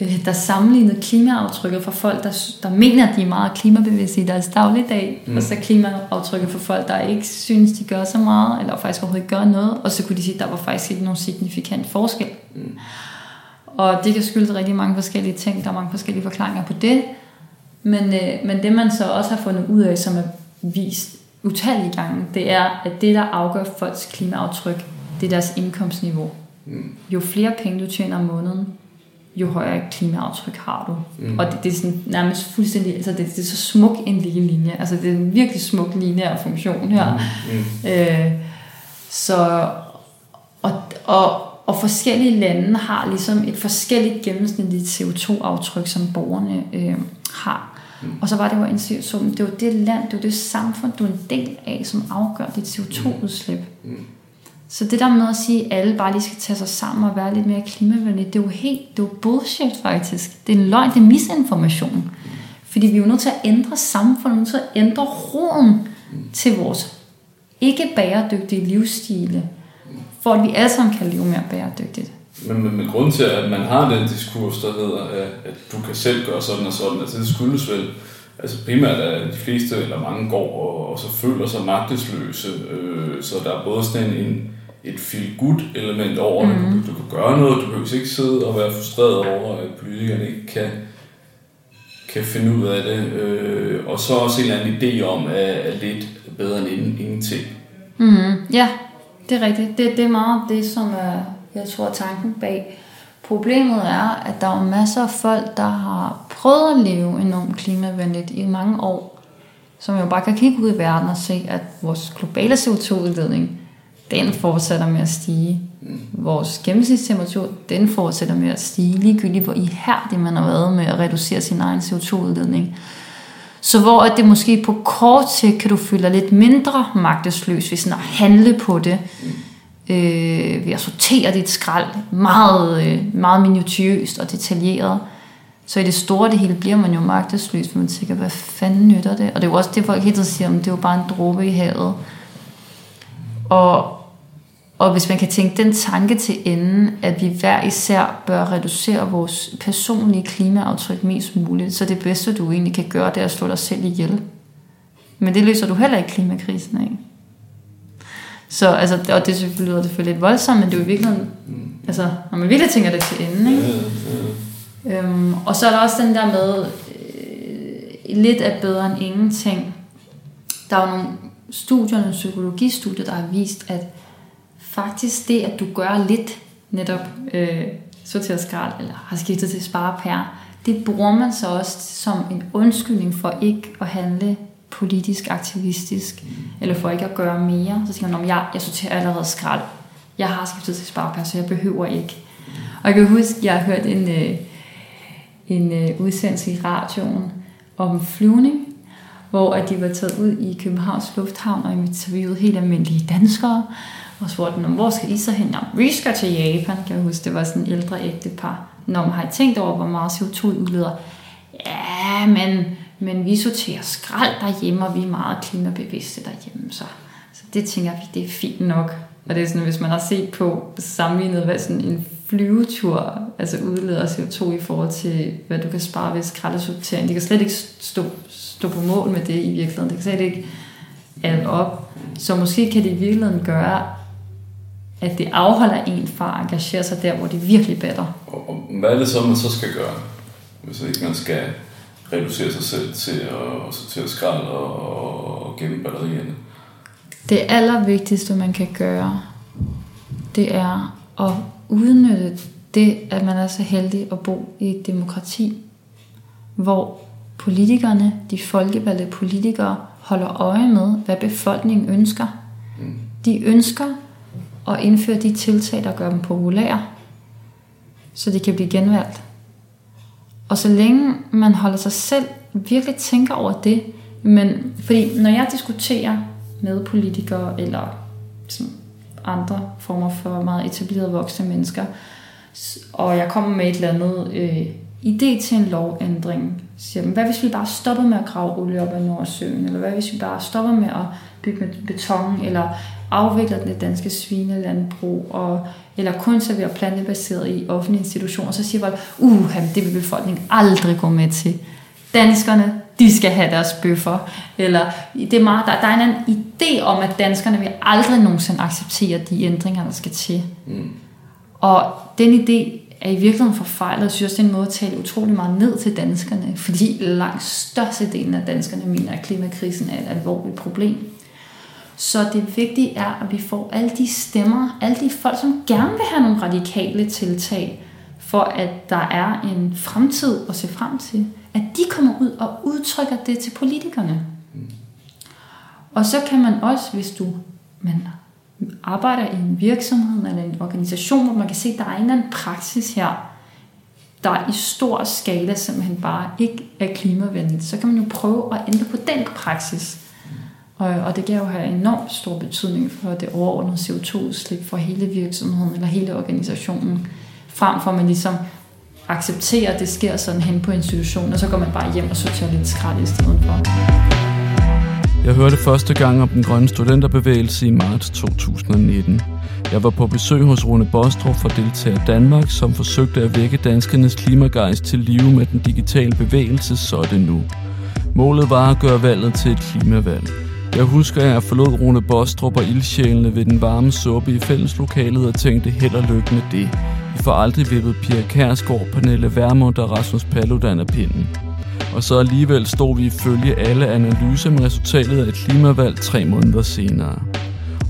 øh, der sammenlignede klimaaftrykket for folk, der, der mener, at de er meget klimabevidste i deres dagligdag, mm. og så klimaaftrykket for folk, der ikke synes, de gør så meget, eller faktisk overhovedet ikke gør noget, og så kunne de sige, at der var faktisk ikke nogen signifikant forskel. Mm. Og det kan skyldes rigtig mange forskellige ting, der er mange forskellige forklaringer på det, men, øh, men det man så også har fundet ud af, som er vist utallige gange, det er, at det, der afgør folks klimaaftryk, det er deres indkomstniveau. Mm. Jo flere penge du tjener om måneden, jo højere klimaaftryk har du. Mm. Og det, det er sådan nærmest fuldstændig, altså det, det er så smuk en lige linje, altså det er en virkelig smuk lineær funktion her. Mm. Mm. Øh, så, og, og, og forskellige lande har ligesom et forskelligt gennemsnitligt CO2-aftryk, som borgerne øh, har. Mm. Og så var det jo en situation, det var det land, det var det samfund, du er en del af, som afgør dit CO2-udslip. Mm. Mm. Så det der med at sige, at alle bare lige skal tage sig sammen og være lidt mere klimavenlige, det er jo helt, det er jo bullshit faktisk. Det er en løgn, det er misinformation. Fordi vi er jo nødt til at ændre samfundet, vi er nødt til at ændre roen til vores ikke bæredygtige livsstile, for at vi alle sammen kan leve mere bæredygtigt. Men, men, men grunden til, at man har den diskurs, der hedder, at du kan selv gøre sådan og sådan, altså det skyldes vel, altså primært at de fleste eller mange går og, og så føler sig magtesløse, øh, så der er både sådan en, et feel-good element over. Mm. Du, du kan gøre noget, du kan ikke sidde og være frustreret over, at politikerne ikke kan, kan finde ud af det. Øh, og så også en eller anden idé om, at, at lidt bedre end ingenting. Mm, ja, det er rigtigt. Det, det er meget det, som er, jeg tror, tanken bag. Problemet er, at der er masser af folk, der har prøvet at leve enormt klimavenligt i mange år, som jo bare kan kigge ud i verden og se, at vores globale CO2-udledning, den fortsætter med at stige. Vores gennemsnitstemperatur, den fortsætter med at stige, ligegyldigt hvor ihærdig man har været med at reducere sin egen CO2-udledning. Så hvor at det måske på kort sigt kan du føle dig lidt mindre magtesløs hvis sådan at handle på det, øh, ved at sortere dit skrald meget, øh, meget minutiøst og detaljeret. Så i det store det hele bliver man jo magtesløs, for man tænker, hvad fanden nytter det? Og det er jo også det, folk hele tiden siger, om det er jo bare en dråbe i havet. Og, og hvis man kan tænke den tanke til enden, at vi hver især bør reducere vores personlige klimaaftryk mest muligt, så det bedste, du egentlig kan gøre, det er at slå dig selv ihjel. Men det løser du heller ikke klimakrisen af. Så, altså, og det selvfølgelig lyder selvfølgelig lidt voldsomt, men det er jo i virkeligheden, altså, når man virkelig tænker det til enden, ikke? Øhm, og så er der også den der med, øh, lidt er bedre end ingenting. Der er jo nogle studier, nogle psykologistudier, der har vist, at faktisk det, at du gør lidt netop øh, sorteret skrald, eller har skiftet til sparepære, det bruger man så også som en undskyldning for ikke at handle politisk aktivistisk, eller for ikke at gøre mere. Så siger man, jeg, jeg sorterer allerede skrald. Jeg har skiftet til sparepære, så jeg behøver ikke. Og jeg kan huske, jeg har hørt en, øh, en øh, udsendelse i radioen om flyvning, hvor at de var taget ud i Københavns Lufthavn og interviewede helt almindelige danskere, og spurgte dem, hvor skal I så hen? Jamen, vi skal til Japan, kan jeg huske. Det var sådan en ældre ægtepar. Når man har I tænkt over, hvor meget CO2 udleder? Ja, men, men vi sorterer skrald derhjemme, og vi er meget klimabevidste derhjemme. Så, så det tænker vi, det er fint nok. Og det er sådan, hvis man har set på sammenlignet, hvad sådan en flyvetur altså udleder CO2 i forhold til, hvad du kan spare ved skraldesortering. Det kan slet ikke stå, stå på mål med det i virkeligheden. Det kan slet ikke alt op. Så måske kan det i virkeligheden gøre, at det afholder en fra at engagere sig der, hvor det virkelig batter. Og, og hvad er det så, man så skal gøre, hvis ikke man skal reducere sig selv til at sortere skrald og, og gemme batterierne? Det allervigtigste, man kan gøre, det er at udnytte det, at man er så heldig at bo i et demokrati, hvor politikerne, de folkevalgte politikere, holder øje med, hvad befolkningen ønsker. De ønsker at indføre de tiltag, der gør dem populære, så de kan blive genvalgt. Og så længe man holder sig selv, virkelig tænker over det, men fordi når jeg diskuterer med politikere eller sådan andre former for meget etablerede voksne mennesker, og jeg kommer med et eller andet øh, idé til en lovændring, siger dem, hvad hvis vi bare stopper med at grave olie op af Nordsøen, eller hvad hvis vi bare stopper med at bygge med beton, eller afvikler det danske svinelandbrug, og, eller kun serverer plantebaseret i offentlige institutioner, så siger folk, uh, det vil befolkningen aldrig gå med til. Danskerne, de skal have deres bøffer. Eller det er meget, der, der er en idé om, at danskerne vil aldrig nogensinde acceptere de ændringer, der skal til. Mm. Og den idé er i virkeligheden forfejlet. Jeg synes det er en måde at tale utrolig meget ned til danskerne, fordi langt størstedelen af danskerne mener, at klimakrisen er et alvorligt problem. Så det vigtige er, at vi får alle de stemmer, alle de folk, som gerne vil have nogle radikale tiltag, for at der er en fremtid at se frem til, at de kommer ud og udtrykker det til politikerne. Og så kan man også, hvis du man arbejder i en virksomhed eller en organisation, hvor man kan se, at der er en eller anden praksis her, der i stor skala simpelthen bare ikke er klimavenligt, så kan man jo prøve at ændre på den praksis. Og, og det kan jo have enormt stor betydning for det overordnede CO2-udslip for hele virksomheden eller hele organisationen, frem for at man ligesom accepterer, at det sker sådan hen på institutionen, og så går man bare hjem og sorterer lidt skrald i stedet for. Jeg hørte første gang om den grønne studenterbevægelse i marts 2019. Jeg var på besøg hos Rune Bostrup fra Deltager Danmark, som forsøgte at vække danskernes klimagejst til live med den digitale bevægelse, så er det nu. Målet var at gøre valget til et klimavalg. Jeg husker, at jeg forlod Rune Bostrup og ildsjælene ved den varme suppe i fælleslokalet og tænkte held og lykke med det. Vi får aldrig vippet Pia Kærsgaard, Pernille Vermund og Rasmus Paludan af pinden. Og så alligevel stod vi ifølge alle analyser med resultatet af et klimavalg tre måneder senere.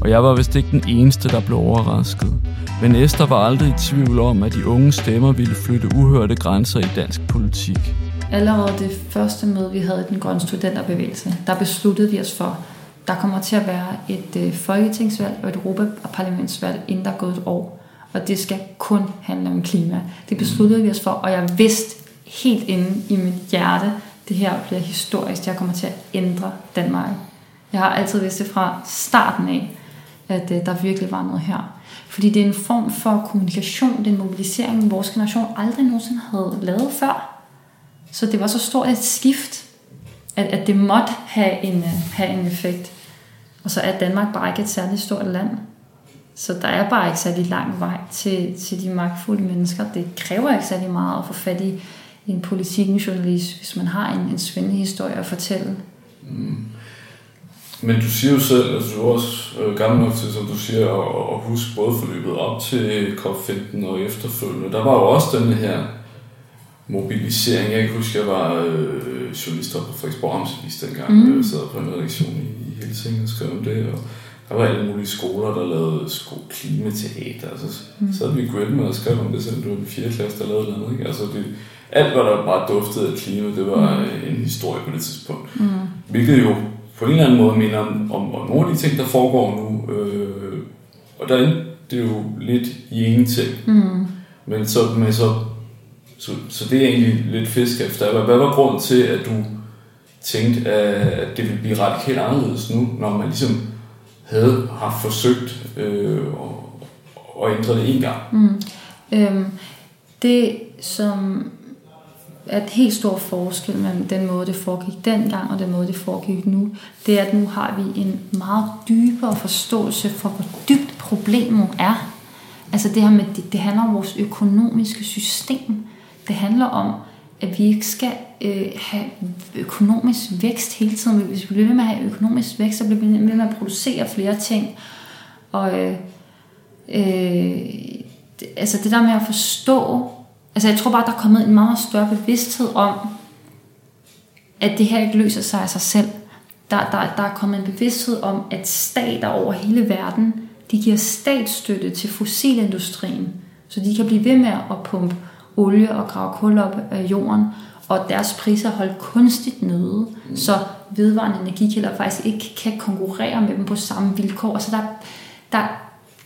Og jeg var vist ikke den eneste, der blev overrasket. Men Esther var aldrig i tvivl om, at de unge stemmer ville flytte uhørte grænser i dansk politik. Allerede det første møde, vi havde i den grønne studenterbevægelse, der besluttede vi os for, der kommer til at være et øh, folketingsvalg og et europaparlamentsvalg, inden der er gået et år. Og det skal kun handle om klima. Det besluttede vi os for, og jeg vidste helt inde i mit hjerte, det her bliver historisk. Jeg kommer til at ændre Danmark. Jeg har altid vidst det fra starten af, at øh, der virkelig var noget her. Fordi det er en form for kommunikation, det er en mobilisering, vores generation aldrig nogensinde havde lavet før. Så det var så stort et skift, at, at det måtte have en, øh, have en effekt. Og så er Danmark bare ikke et særligt stort land. Så der er bare ikke særlig lang vej til, til de magtfulde mennesker. Det kræver ikke særlig meget at få fat i en journalist, hvis man har en, en spændende historie at fortælle. Mm. Men du siger jo selv, at du er også øh, gammel nok til, som du siger, at, at huske både forløbet op til COP15 og efterfølgende. Der var jo også den her mobilisering. Jeg kan huske, jeg var øh, journalist på Frederiksborg Amtsavis dengang. Mm. Jeg sad på en redaktion i, i Helsingin og skrev om det. Og der var alle mulige skoler, der lavede sko klimateater. Altså, mm. Så havde vi gået med og skrev om det, selvom det var den 4. klasse, der lavede noget. Ikke? Altså, det, alt, hvad der bare duftede af klima, det var mm. en historie på det tidspunkt. Mm. Hvilket jo på en eller anden måde minder om, om, om nogle af de ting, der foregår nu. Øh, og der er det er jo lidt i ingenting. Mm. Men, så, men så, så, så det er egentlig lidt fisk efter. Hvad, hvad var grunden til, at du tænkte, at det ville blive radikalt anderledes nu, når man ligesom havde haft forsøgt øh, at, at ændre det en gang? Mm. Øhm, det, som er et helt stor forskel mellem den måde, det foregik dengang og den måde, det foregik nu, det er, at nu har vi en meget dybere forståelse for, hvor dybt problemet er. Altså det her med, det, det handler om vores økonomiske system. Det handler om, at vi ikke skal øh, have økonomisk vækst hele tiden. Hvis vi bliver ved med at have økonomisk vækst, så bliver vi ved med at producere flere ting. Og øh, øh, altså det der med at forstå, Altså jeg tror bare, der er kommet en meget større bevidsthed om, at det her ikke løser sig af sig selv. Der, der, der er kommet en bevidsthed om, at stater over hele verden, de giver statsstøtte til fossilindustrien, så de kan blive ved med at pumpe olie og grave kul op af jorden, og deres priser holdt kunstigt nede, mm. så vedvarende energikilder faktisk ikke kan konkurrere med dem på samme vilkår. Altså der, der,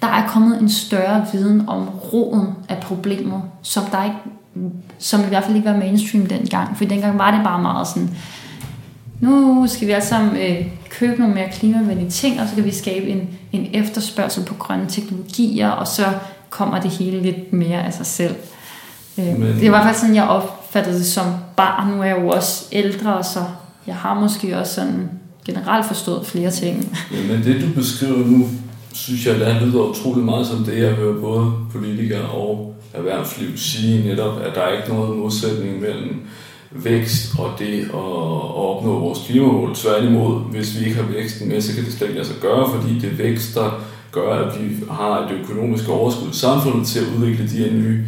der er kommet en større viden om roden af problemet, som der ikke som i hvert fald ikke var mainstream dengang. For dengang var det bare meget sådan, nu skal vi alle sammen øh, købe nogle mere klimavenlige ting, og så kan vi skabe en, en efterspørgsel på grønne teknologier, og så kommer det hele lidt mere af sig selv. Øh, Men... Det var i hvert fald sådan, jeg opfattede det som barn. Nu er jeg jo også ældre, så jeg har måske også sådan generelt forstået flere ting. Ja, men det du beskriver nu, synes jeg, det lyder utrolig meget som det, jeg hører både politikere og erhvervsliv sige netop, at der er ikke noget modsætning mellem vækst og det at, at opnå vores klimamål. Tværtimod, hvis vi ikke har væksten med, så kan det slet ikke lade sig gøre, fordi det vækst, der gør, at vi har et økonomisk overskud i samfundet til at udvikle de her nye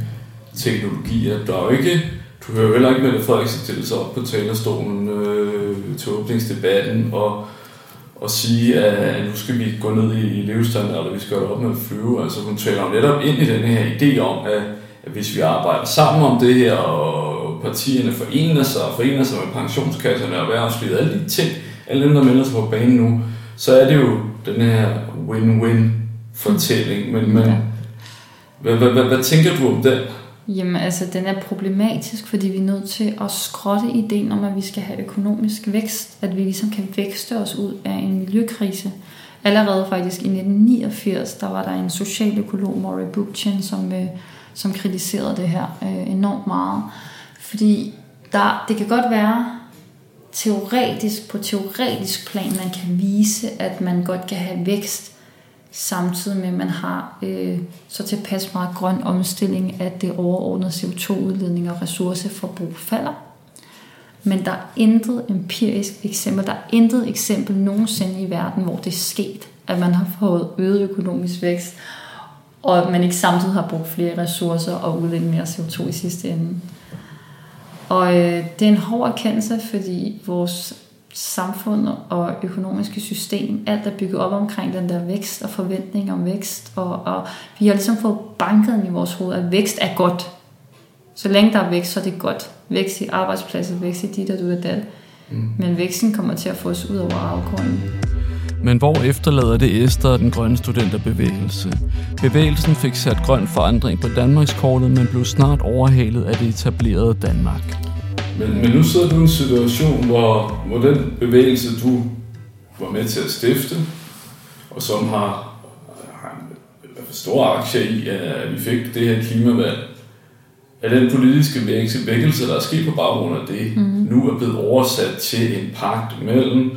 teknologier. Der er jo ikke, du hører heller ikke Mette Frederiksen stille sig op på talerstolen øh, til åbningsdebatten og og sige, at nu skal vi gå ned i levestandard, og vi skal holde op med at flyve. Altså hun taler netop ind i den her idé om, at, at hvis vi arbejder sammen om det her, og partierne forener sig, og forener sig med pensionskasserne og erhvervslivet, alle de ting, alle dem, der melder sig på banen nu, så er det jo den her win-win fortælling. Men, men hvad, hvad, hvad, hvad tænker du om den? Jamen altså, den er problematisk, fordi vi er nødt til at skrotte ideen om, at vi skal have økonomisk vækst, at vi ligesom kan vækste os ud af en miljøkrise. Allerede faktisk i 1989, der var der en socialøkolog, Maury Bookchin, som, øh, som kritiserede det her øh, enormt meget. Fordi der, det kan godt være teoretisk, på teoretisk plan, man kan vise, at man godt kan have vækst samtidig med, at man har øh, så tilpas meget grøn omstilling, at det overordnede CO2-udledning og ressourceforbrug falder. Men der er intet empirisk eksempel, der er intet eksempel nogensinde i verden, hvor det er sket, at man har fået øget økonomisk vækst, og at man ikke samtidig har brugt flere ressourcer og udledt mere CO2 i sidste ende. Og øh, det er en hård erkendelse, fordi vores samfund og økonomiske system, alt er bygget op omkring den der vækst og forventning om vækst, og, og vi har ligesom fået banket i vores hoved, at vækst er godt. Så længe der er vækst, så er det godt. Vækst i arbejdspladser, vækst i dit og du er dat. Mm. Men væksten kommer til at få os ud over afgrunden. Men hvor efterlader det Esther og den grønne studenterbevægelse? Bevægelsen fik sat grøn forandring på Danmarkskortet, men blev snart overhalet af det etablerede Danmark. Men, men nu sidder du i en situation, hvor, hvor den bevægelse, du var med til at stifte, og som har, har en stor aktie i, at vi fik det her klimavalg, at den politiske vækkelse, der er sket på baggrund af det, mm. nu er blevet oversat til en pagt mellem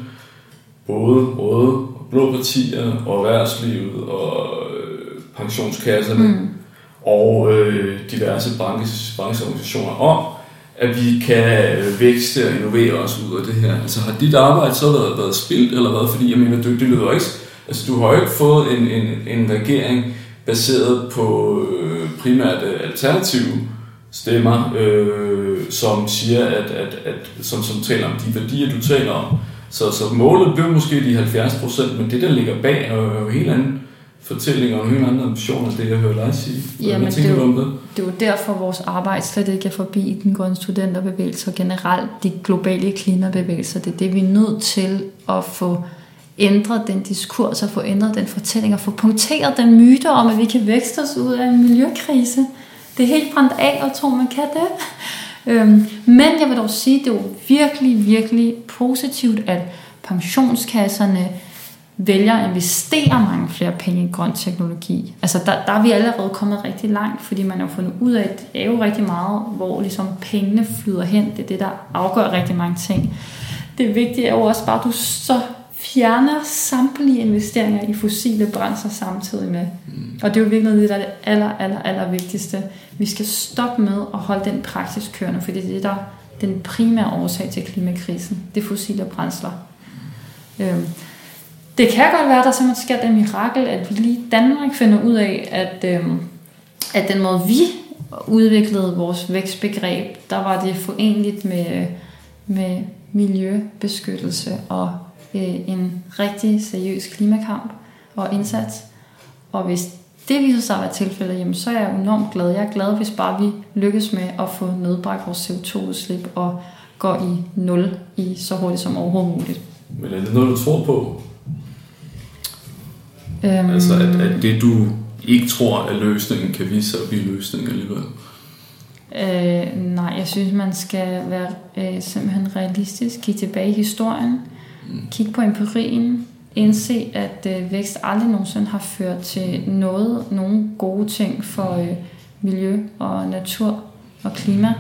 både røde og blå partier og erhvervslivet og øh, pensionskasserne mm. og øh, diverse brancheorganisationer om, at vi kan øh, vækste og innovere os ud af det her. Altså har dit arbejde så været, været spildt eller hvad? Fordi jeg mener, det, det lyder ikke... Altså du har jo ikke fået en, en, en regering baseret på øh, primært øh, alternative stemmer, øh, som siger, at, at, at som, som taler om de værdier, du taler om. Så, så målet blev måske de 70 procent, men det, der ligger bag, er jo helt andet fortællinger og nogle andre ambitioner, det jeg hører dig sige. Jamen, det, er jo, det? det er jo derfor, vores arbejde slet ikke er forbi den grønne studenterbevægelse og generelt de globale klimabevægelser. Det er det, vi er nødt til at få ændret den diskurs og få ændret den fortælling og få punkteret den myte om, at vi kan vækste os ud af en miljøkrise. Det er helt brændt af at tro, man kan det. Øhm, men jeg vil dog sige, at det er jo virkelig, virkelig positivt, at pensionskasserne vælger at investere mange flere penge i grøn teknologi. Altså der, der er vi allerede kommet rigtig langt, fordi man har fundet ud af, at det er jo rigtig meget, hvor ligesom pengene flyder hen. Det er det, der afgør rigtig mange ting. Det vigtige er jo også bare, at du så fjerner samtlige investeringer i fossile brændsler samtidig med. Mm. Og det er jo virkelig det, der er det aller, aller, aller vigtigste. Vi skal stoppe med at holde den praksis kørende, fordi det er det, der den primære årsag til klimakrisen. Det er fossile brændsler. Øhm, det kan godt være, at der simpelthen sker det mirakel, at vi lige i Danmark finder ud af, at, øhm, at den måde, vi udviklede vores vækstbegreb, der var det forenligt med, med miljøbeskyttelse og øh, en rigtig seriøs klimakamp og indsats. Og hvis det viser sig at være tilfældet, jamen, så er jeg enormt glad. Jeg er glad, hvis bare vi lykkes med at få nedbragt vores CO2-udslip og går i nul i så hurtigt som overhovedet muligt. Men er det noget, du tror på? Øhm, altså, at, at det du ikke tror er løsningen, kan vise sig at blive løsningen alligevel? Øh, nej, jeg synes, man skal være øh, simpelthen realistisk, kigge tilbage i historien, mm. kigge på empirien, indse, at øh, vækst aldrig nogensinde har ført til noget, nogle gode ting for øh, miljø og natur og klima.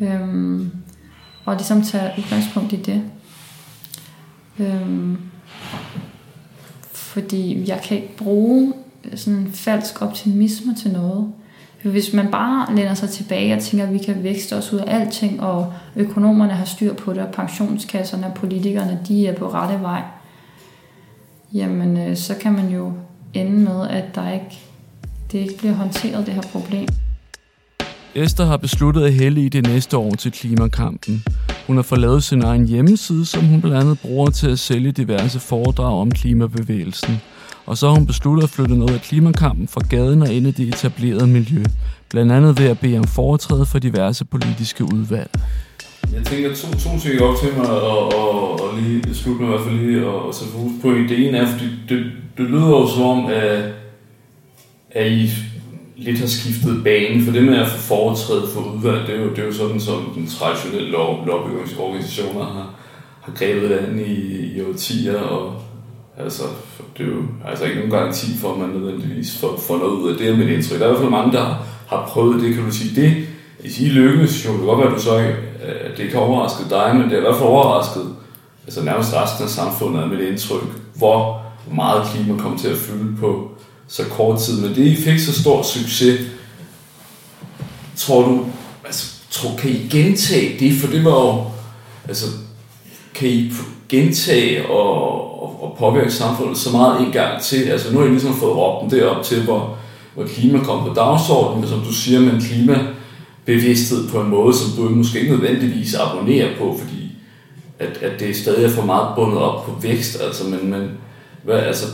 Øhm, og ligesom tage udgangspunkt i det. Øhm, fordi jeg kan ikke bruge øh, sådan en falsk optimisme til noget. Hvis man bare læner sig tilbage og tænker, at vi kan vækste os ud af alting, og økonomerne har styr på det, og pensionskasserne og politikerne, de er på rette vej, jamen øh, så kan man jo ende med, at der ikke, det ikke bliver håndteret, det her problem. Esther har besluttet at hælde i det næste år til klimakampen. Hun har fået lavet sin egen hjemmeside, som hun blandt andet bruger til at sælge diverse foredrag om klimabevægelsen. Og så har hun besluttet at flytte noget af klimakampen fra gaden og ind i det etablerede miljø. Blandt andet ved at bede om foretræde for diverse politiske udvalg. Jeg tænker to, to ting op til mig, og, og, og lige slutte med i hvert fald lige og sætte fokus på. ideen af, er, fordi det, det lyder jo som om, at, at I lidt har skiftet banen, for det med at få foretræde for udvalg, det er jo, det er jo sådan, som den traditionelle lobbyorganisationer har, har grebet det an i, i årtier, og altså, det er jo altså ikke nogen garanti for, at man nødvendigvis får, får noget ud af det men indtryk. Der er i hvert fald mange, der har prøvet det, kan du sige. Det, hvis I lykkes, jo, det kan godt være, at du så at det ikke har overrasket dig, men det er i hvert fald overrasket altså nærmest resten af samfundet med mit indtryk, hvor meget klima kommer til at fylde på så kort tid. Men det, I fik så stor succes, tror du, altså, tror, kan I gentage det? For det var jo, altså, kan I gentage og, og, og påvirke samfundet så meget en gang til? Altså nu har I ligesom fået råbt den op til, hvor, hvor klima kom på dagsordenen, men som du siger, men klimabevidsthed på en måde, som du måske ikke nødvendigvis abonnerer på, fordi at, at det stadig er for meget bundet op på vækst, altså, men, men hvad, altså,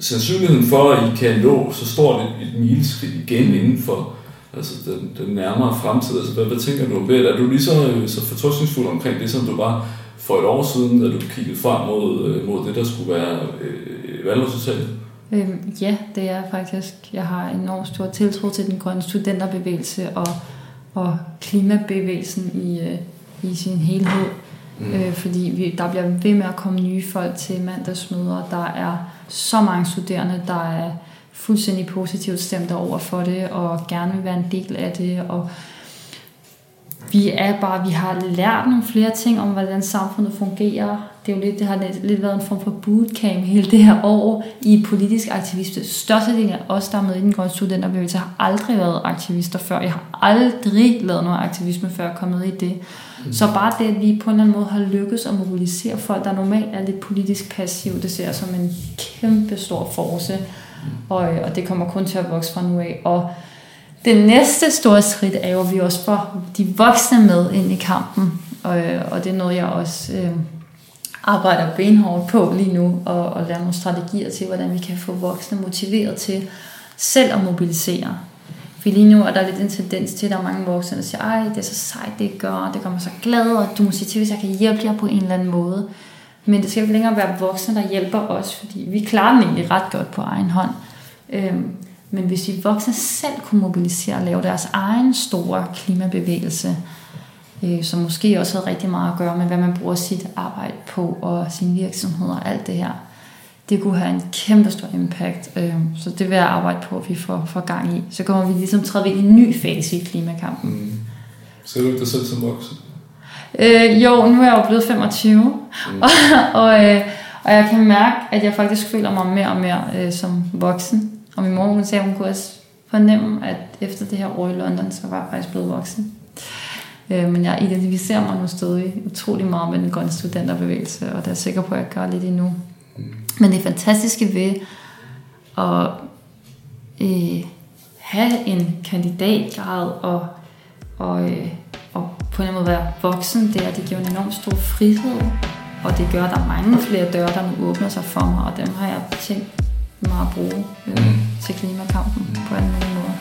sandsynligheden for, at I kan nå så stort et, et mileskridt igen inden for altså den, den nærmere fremtid, altså hvad, hvad tænker du om det? Er du lige så, så fortrøstningsfuld omkring det, som du var for et år siden, da du kiggede frem mod, øh, mod det, der skulle være øh, valgresultatet? Øhm, ja, det er faktisk. Jeg har enormt stor tiltro til den grønne studenterbevægelse og, og klimabevægelsen i, øh, i sin helhed. Mm. Øh, fordi vi, der bliver ved med at komme nye folk til mandagsmøder. Der er så mange studerende, der er fuldstændig positivt stemt over for det, og gerne vil være en del af det, og vi er bare, vi har lært nogle flere ting om, hvordan samfundet fungerer. Det er jo lidt, det har lidt været en form for bootcamp hele det her år i politisk aktivisme. Størstedelen af os, der er med i den grønne studenterbevægelse, har aldrig været aktivister før. Jeg har aldrig lavet noget aktivisme før jeg kom med i det. Mm. Så bare det, at vi på en eller anden måde har lykkes at mobilisere folk, der normalt er lidt politisk passiv, det ser jeg som en kæmpe stor force. Mm. Og, og det kommer kun til at vokse fra nu af. Og det næste store skridt er jo, at vi også får de voksne med ind i kampen. Og, øh, og det er noget, jeg også øh, arbejder benhårdt på lige nu, og, og lære nogle strategier til, hvordan vi kan få voksne motiveret til selv at mobilisere. For lige nu er der lidt en tendens til, at der er mange voksne, der siger, ej, det er så sejt, det gør, det gør mig så glad, og du må sige til, hvis jeg kan hjælpe jer på en eller anden måde. Men det skal ikke længere være voksne, der hjælper os, fordi vi klarer den egentlig ret godt på egen hånd. Øhm, men hvis de voksne selv kunne mobilisere og lave deres egen store klimabevægelse, øh, som måske også havde rigtig meget at gøre med, hvad man bruger sit arbejde på og sin virksomhed og alt det her, det kunne have en kæmpe stor impact. Øh, så det vil jeg arbejde på, at vi får, får gang i. Så kommer vi ligesom træde ind i en ny fase i klimakampen. Mm. Ser du ikke dig selv som voksen? Øh, jo, nu er jeg jo blevet 25, mm. og, og, øh, og jeg kan mærke, at jeg faktisk føler mig mere og mere øh, som voksen. Og min mor, hun sagde, hun kunne også fornemme, at efter det her år i London, så var jeg faktisk blevet voksen. Øh, men jeg identificerer mig nu stadig utrolig meget med den grønne studenterbevægelse, og det er jeg sikker på, at jeg gør lidt endnu. Men det fantastiske ved at øh, have en kandidatgrad og, og, øh, og på en måde være voksen, det er, at det giver en enorm stor frihed, og det gør, at der er mange flere døre, der nu åbner sig for mig, og dem har jeg tænkt meget at bruge øh, mm. til klimakampen mm. på en anden måde.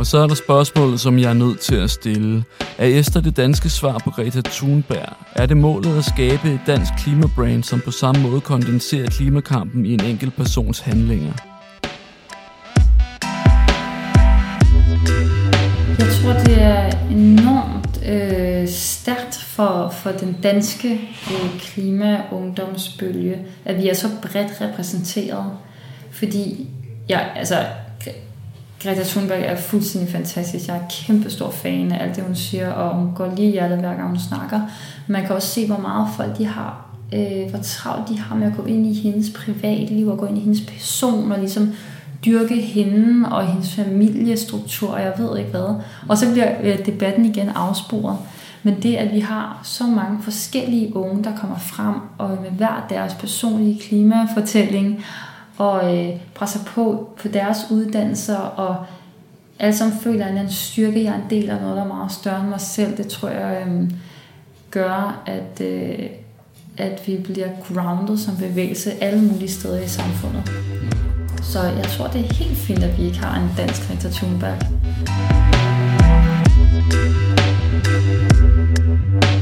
Og så er der spørgsmålet, som jeg er nødt til at stille. Er Esther det danske svar på Greta Thunberg? Er det målet at skabe et dansk klimabrand, som på samme måde kondenserer klimakampen i en enkelt persons handlinger? Jeg tror, det er enormt øh, stærkt for, for den danske øh, klima-ungdomsbølge, at vi er så bredt repræsenteret. Fordi jeg, altså, Greta Thunberg er fuldstændig fantastisk. Jeg er kæmpe stor fan af alt det, hun siger, og hun går lige i hjertet, hver gang hun snakker. Man kan også se, hvor meget folk de har, øh, hvor travlt de har med at gå ind i hendes privatliv, og gå ind i hendes person, og ligesom dyrke hende og hendes familiestruktur, og jeg ved ikke hvad. Og så bliver øh, debatten igen afsporet. Men det, at vi har så mange forskellige unge, der kommer frem, og med hver deres personlige klimafortælling, og øh, presser på på deres uddannelser, og alle sammen føler en anden styrke, jeg er en del af noget, der er meget større end mig selv. Det tror jeg øh, gør, at, øh, at vi bliver grounded som bevægelse alle mulige steder i samfundet. Så jeg tror, det er helt fint, at vi ikke har en dansk Greta Thunberg.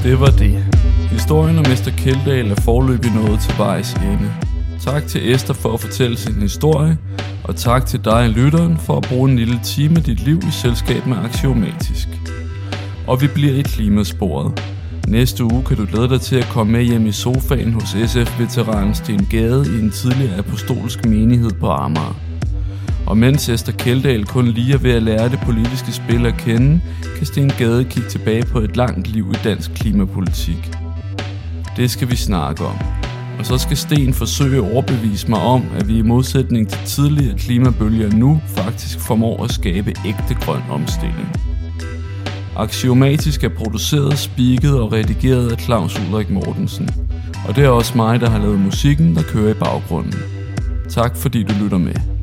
Det var det. Historien om Mester Kildale er forløbig nået til vejs ende. Tak til Esther for at fortælle sin historie, og tak til dig, lytteren, for at bruge en lille time af dit liv i selskab med Axiomatisk. Og vi bliver i klimasporet. Næste uge kan du glæde dig til at komme med hjem i sofaen hos SF-veteranen Sten Gade i en tidligere apostolsk menighed på Amager. Og mens Esther Keldahl kun lige er ved at lære det politiske spil at kende, kan Sten Gade kigge tilbage på et langt liv i dansk klimapolitik. Det skal vi snakke om. Og så skal Sten forsøge at overbevise mig om, at vi i modsætning til tidligere klimabølger nu faktisk formår at skabe ægte grøn omstilling. Axiomatisk er produceret, spiket og redigeret af Claus Ulrik Mortensen. Og det er også mig, der har lavet musikken, der kører i baggrunden. Tak fordi du lytter med.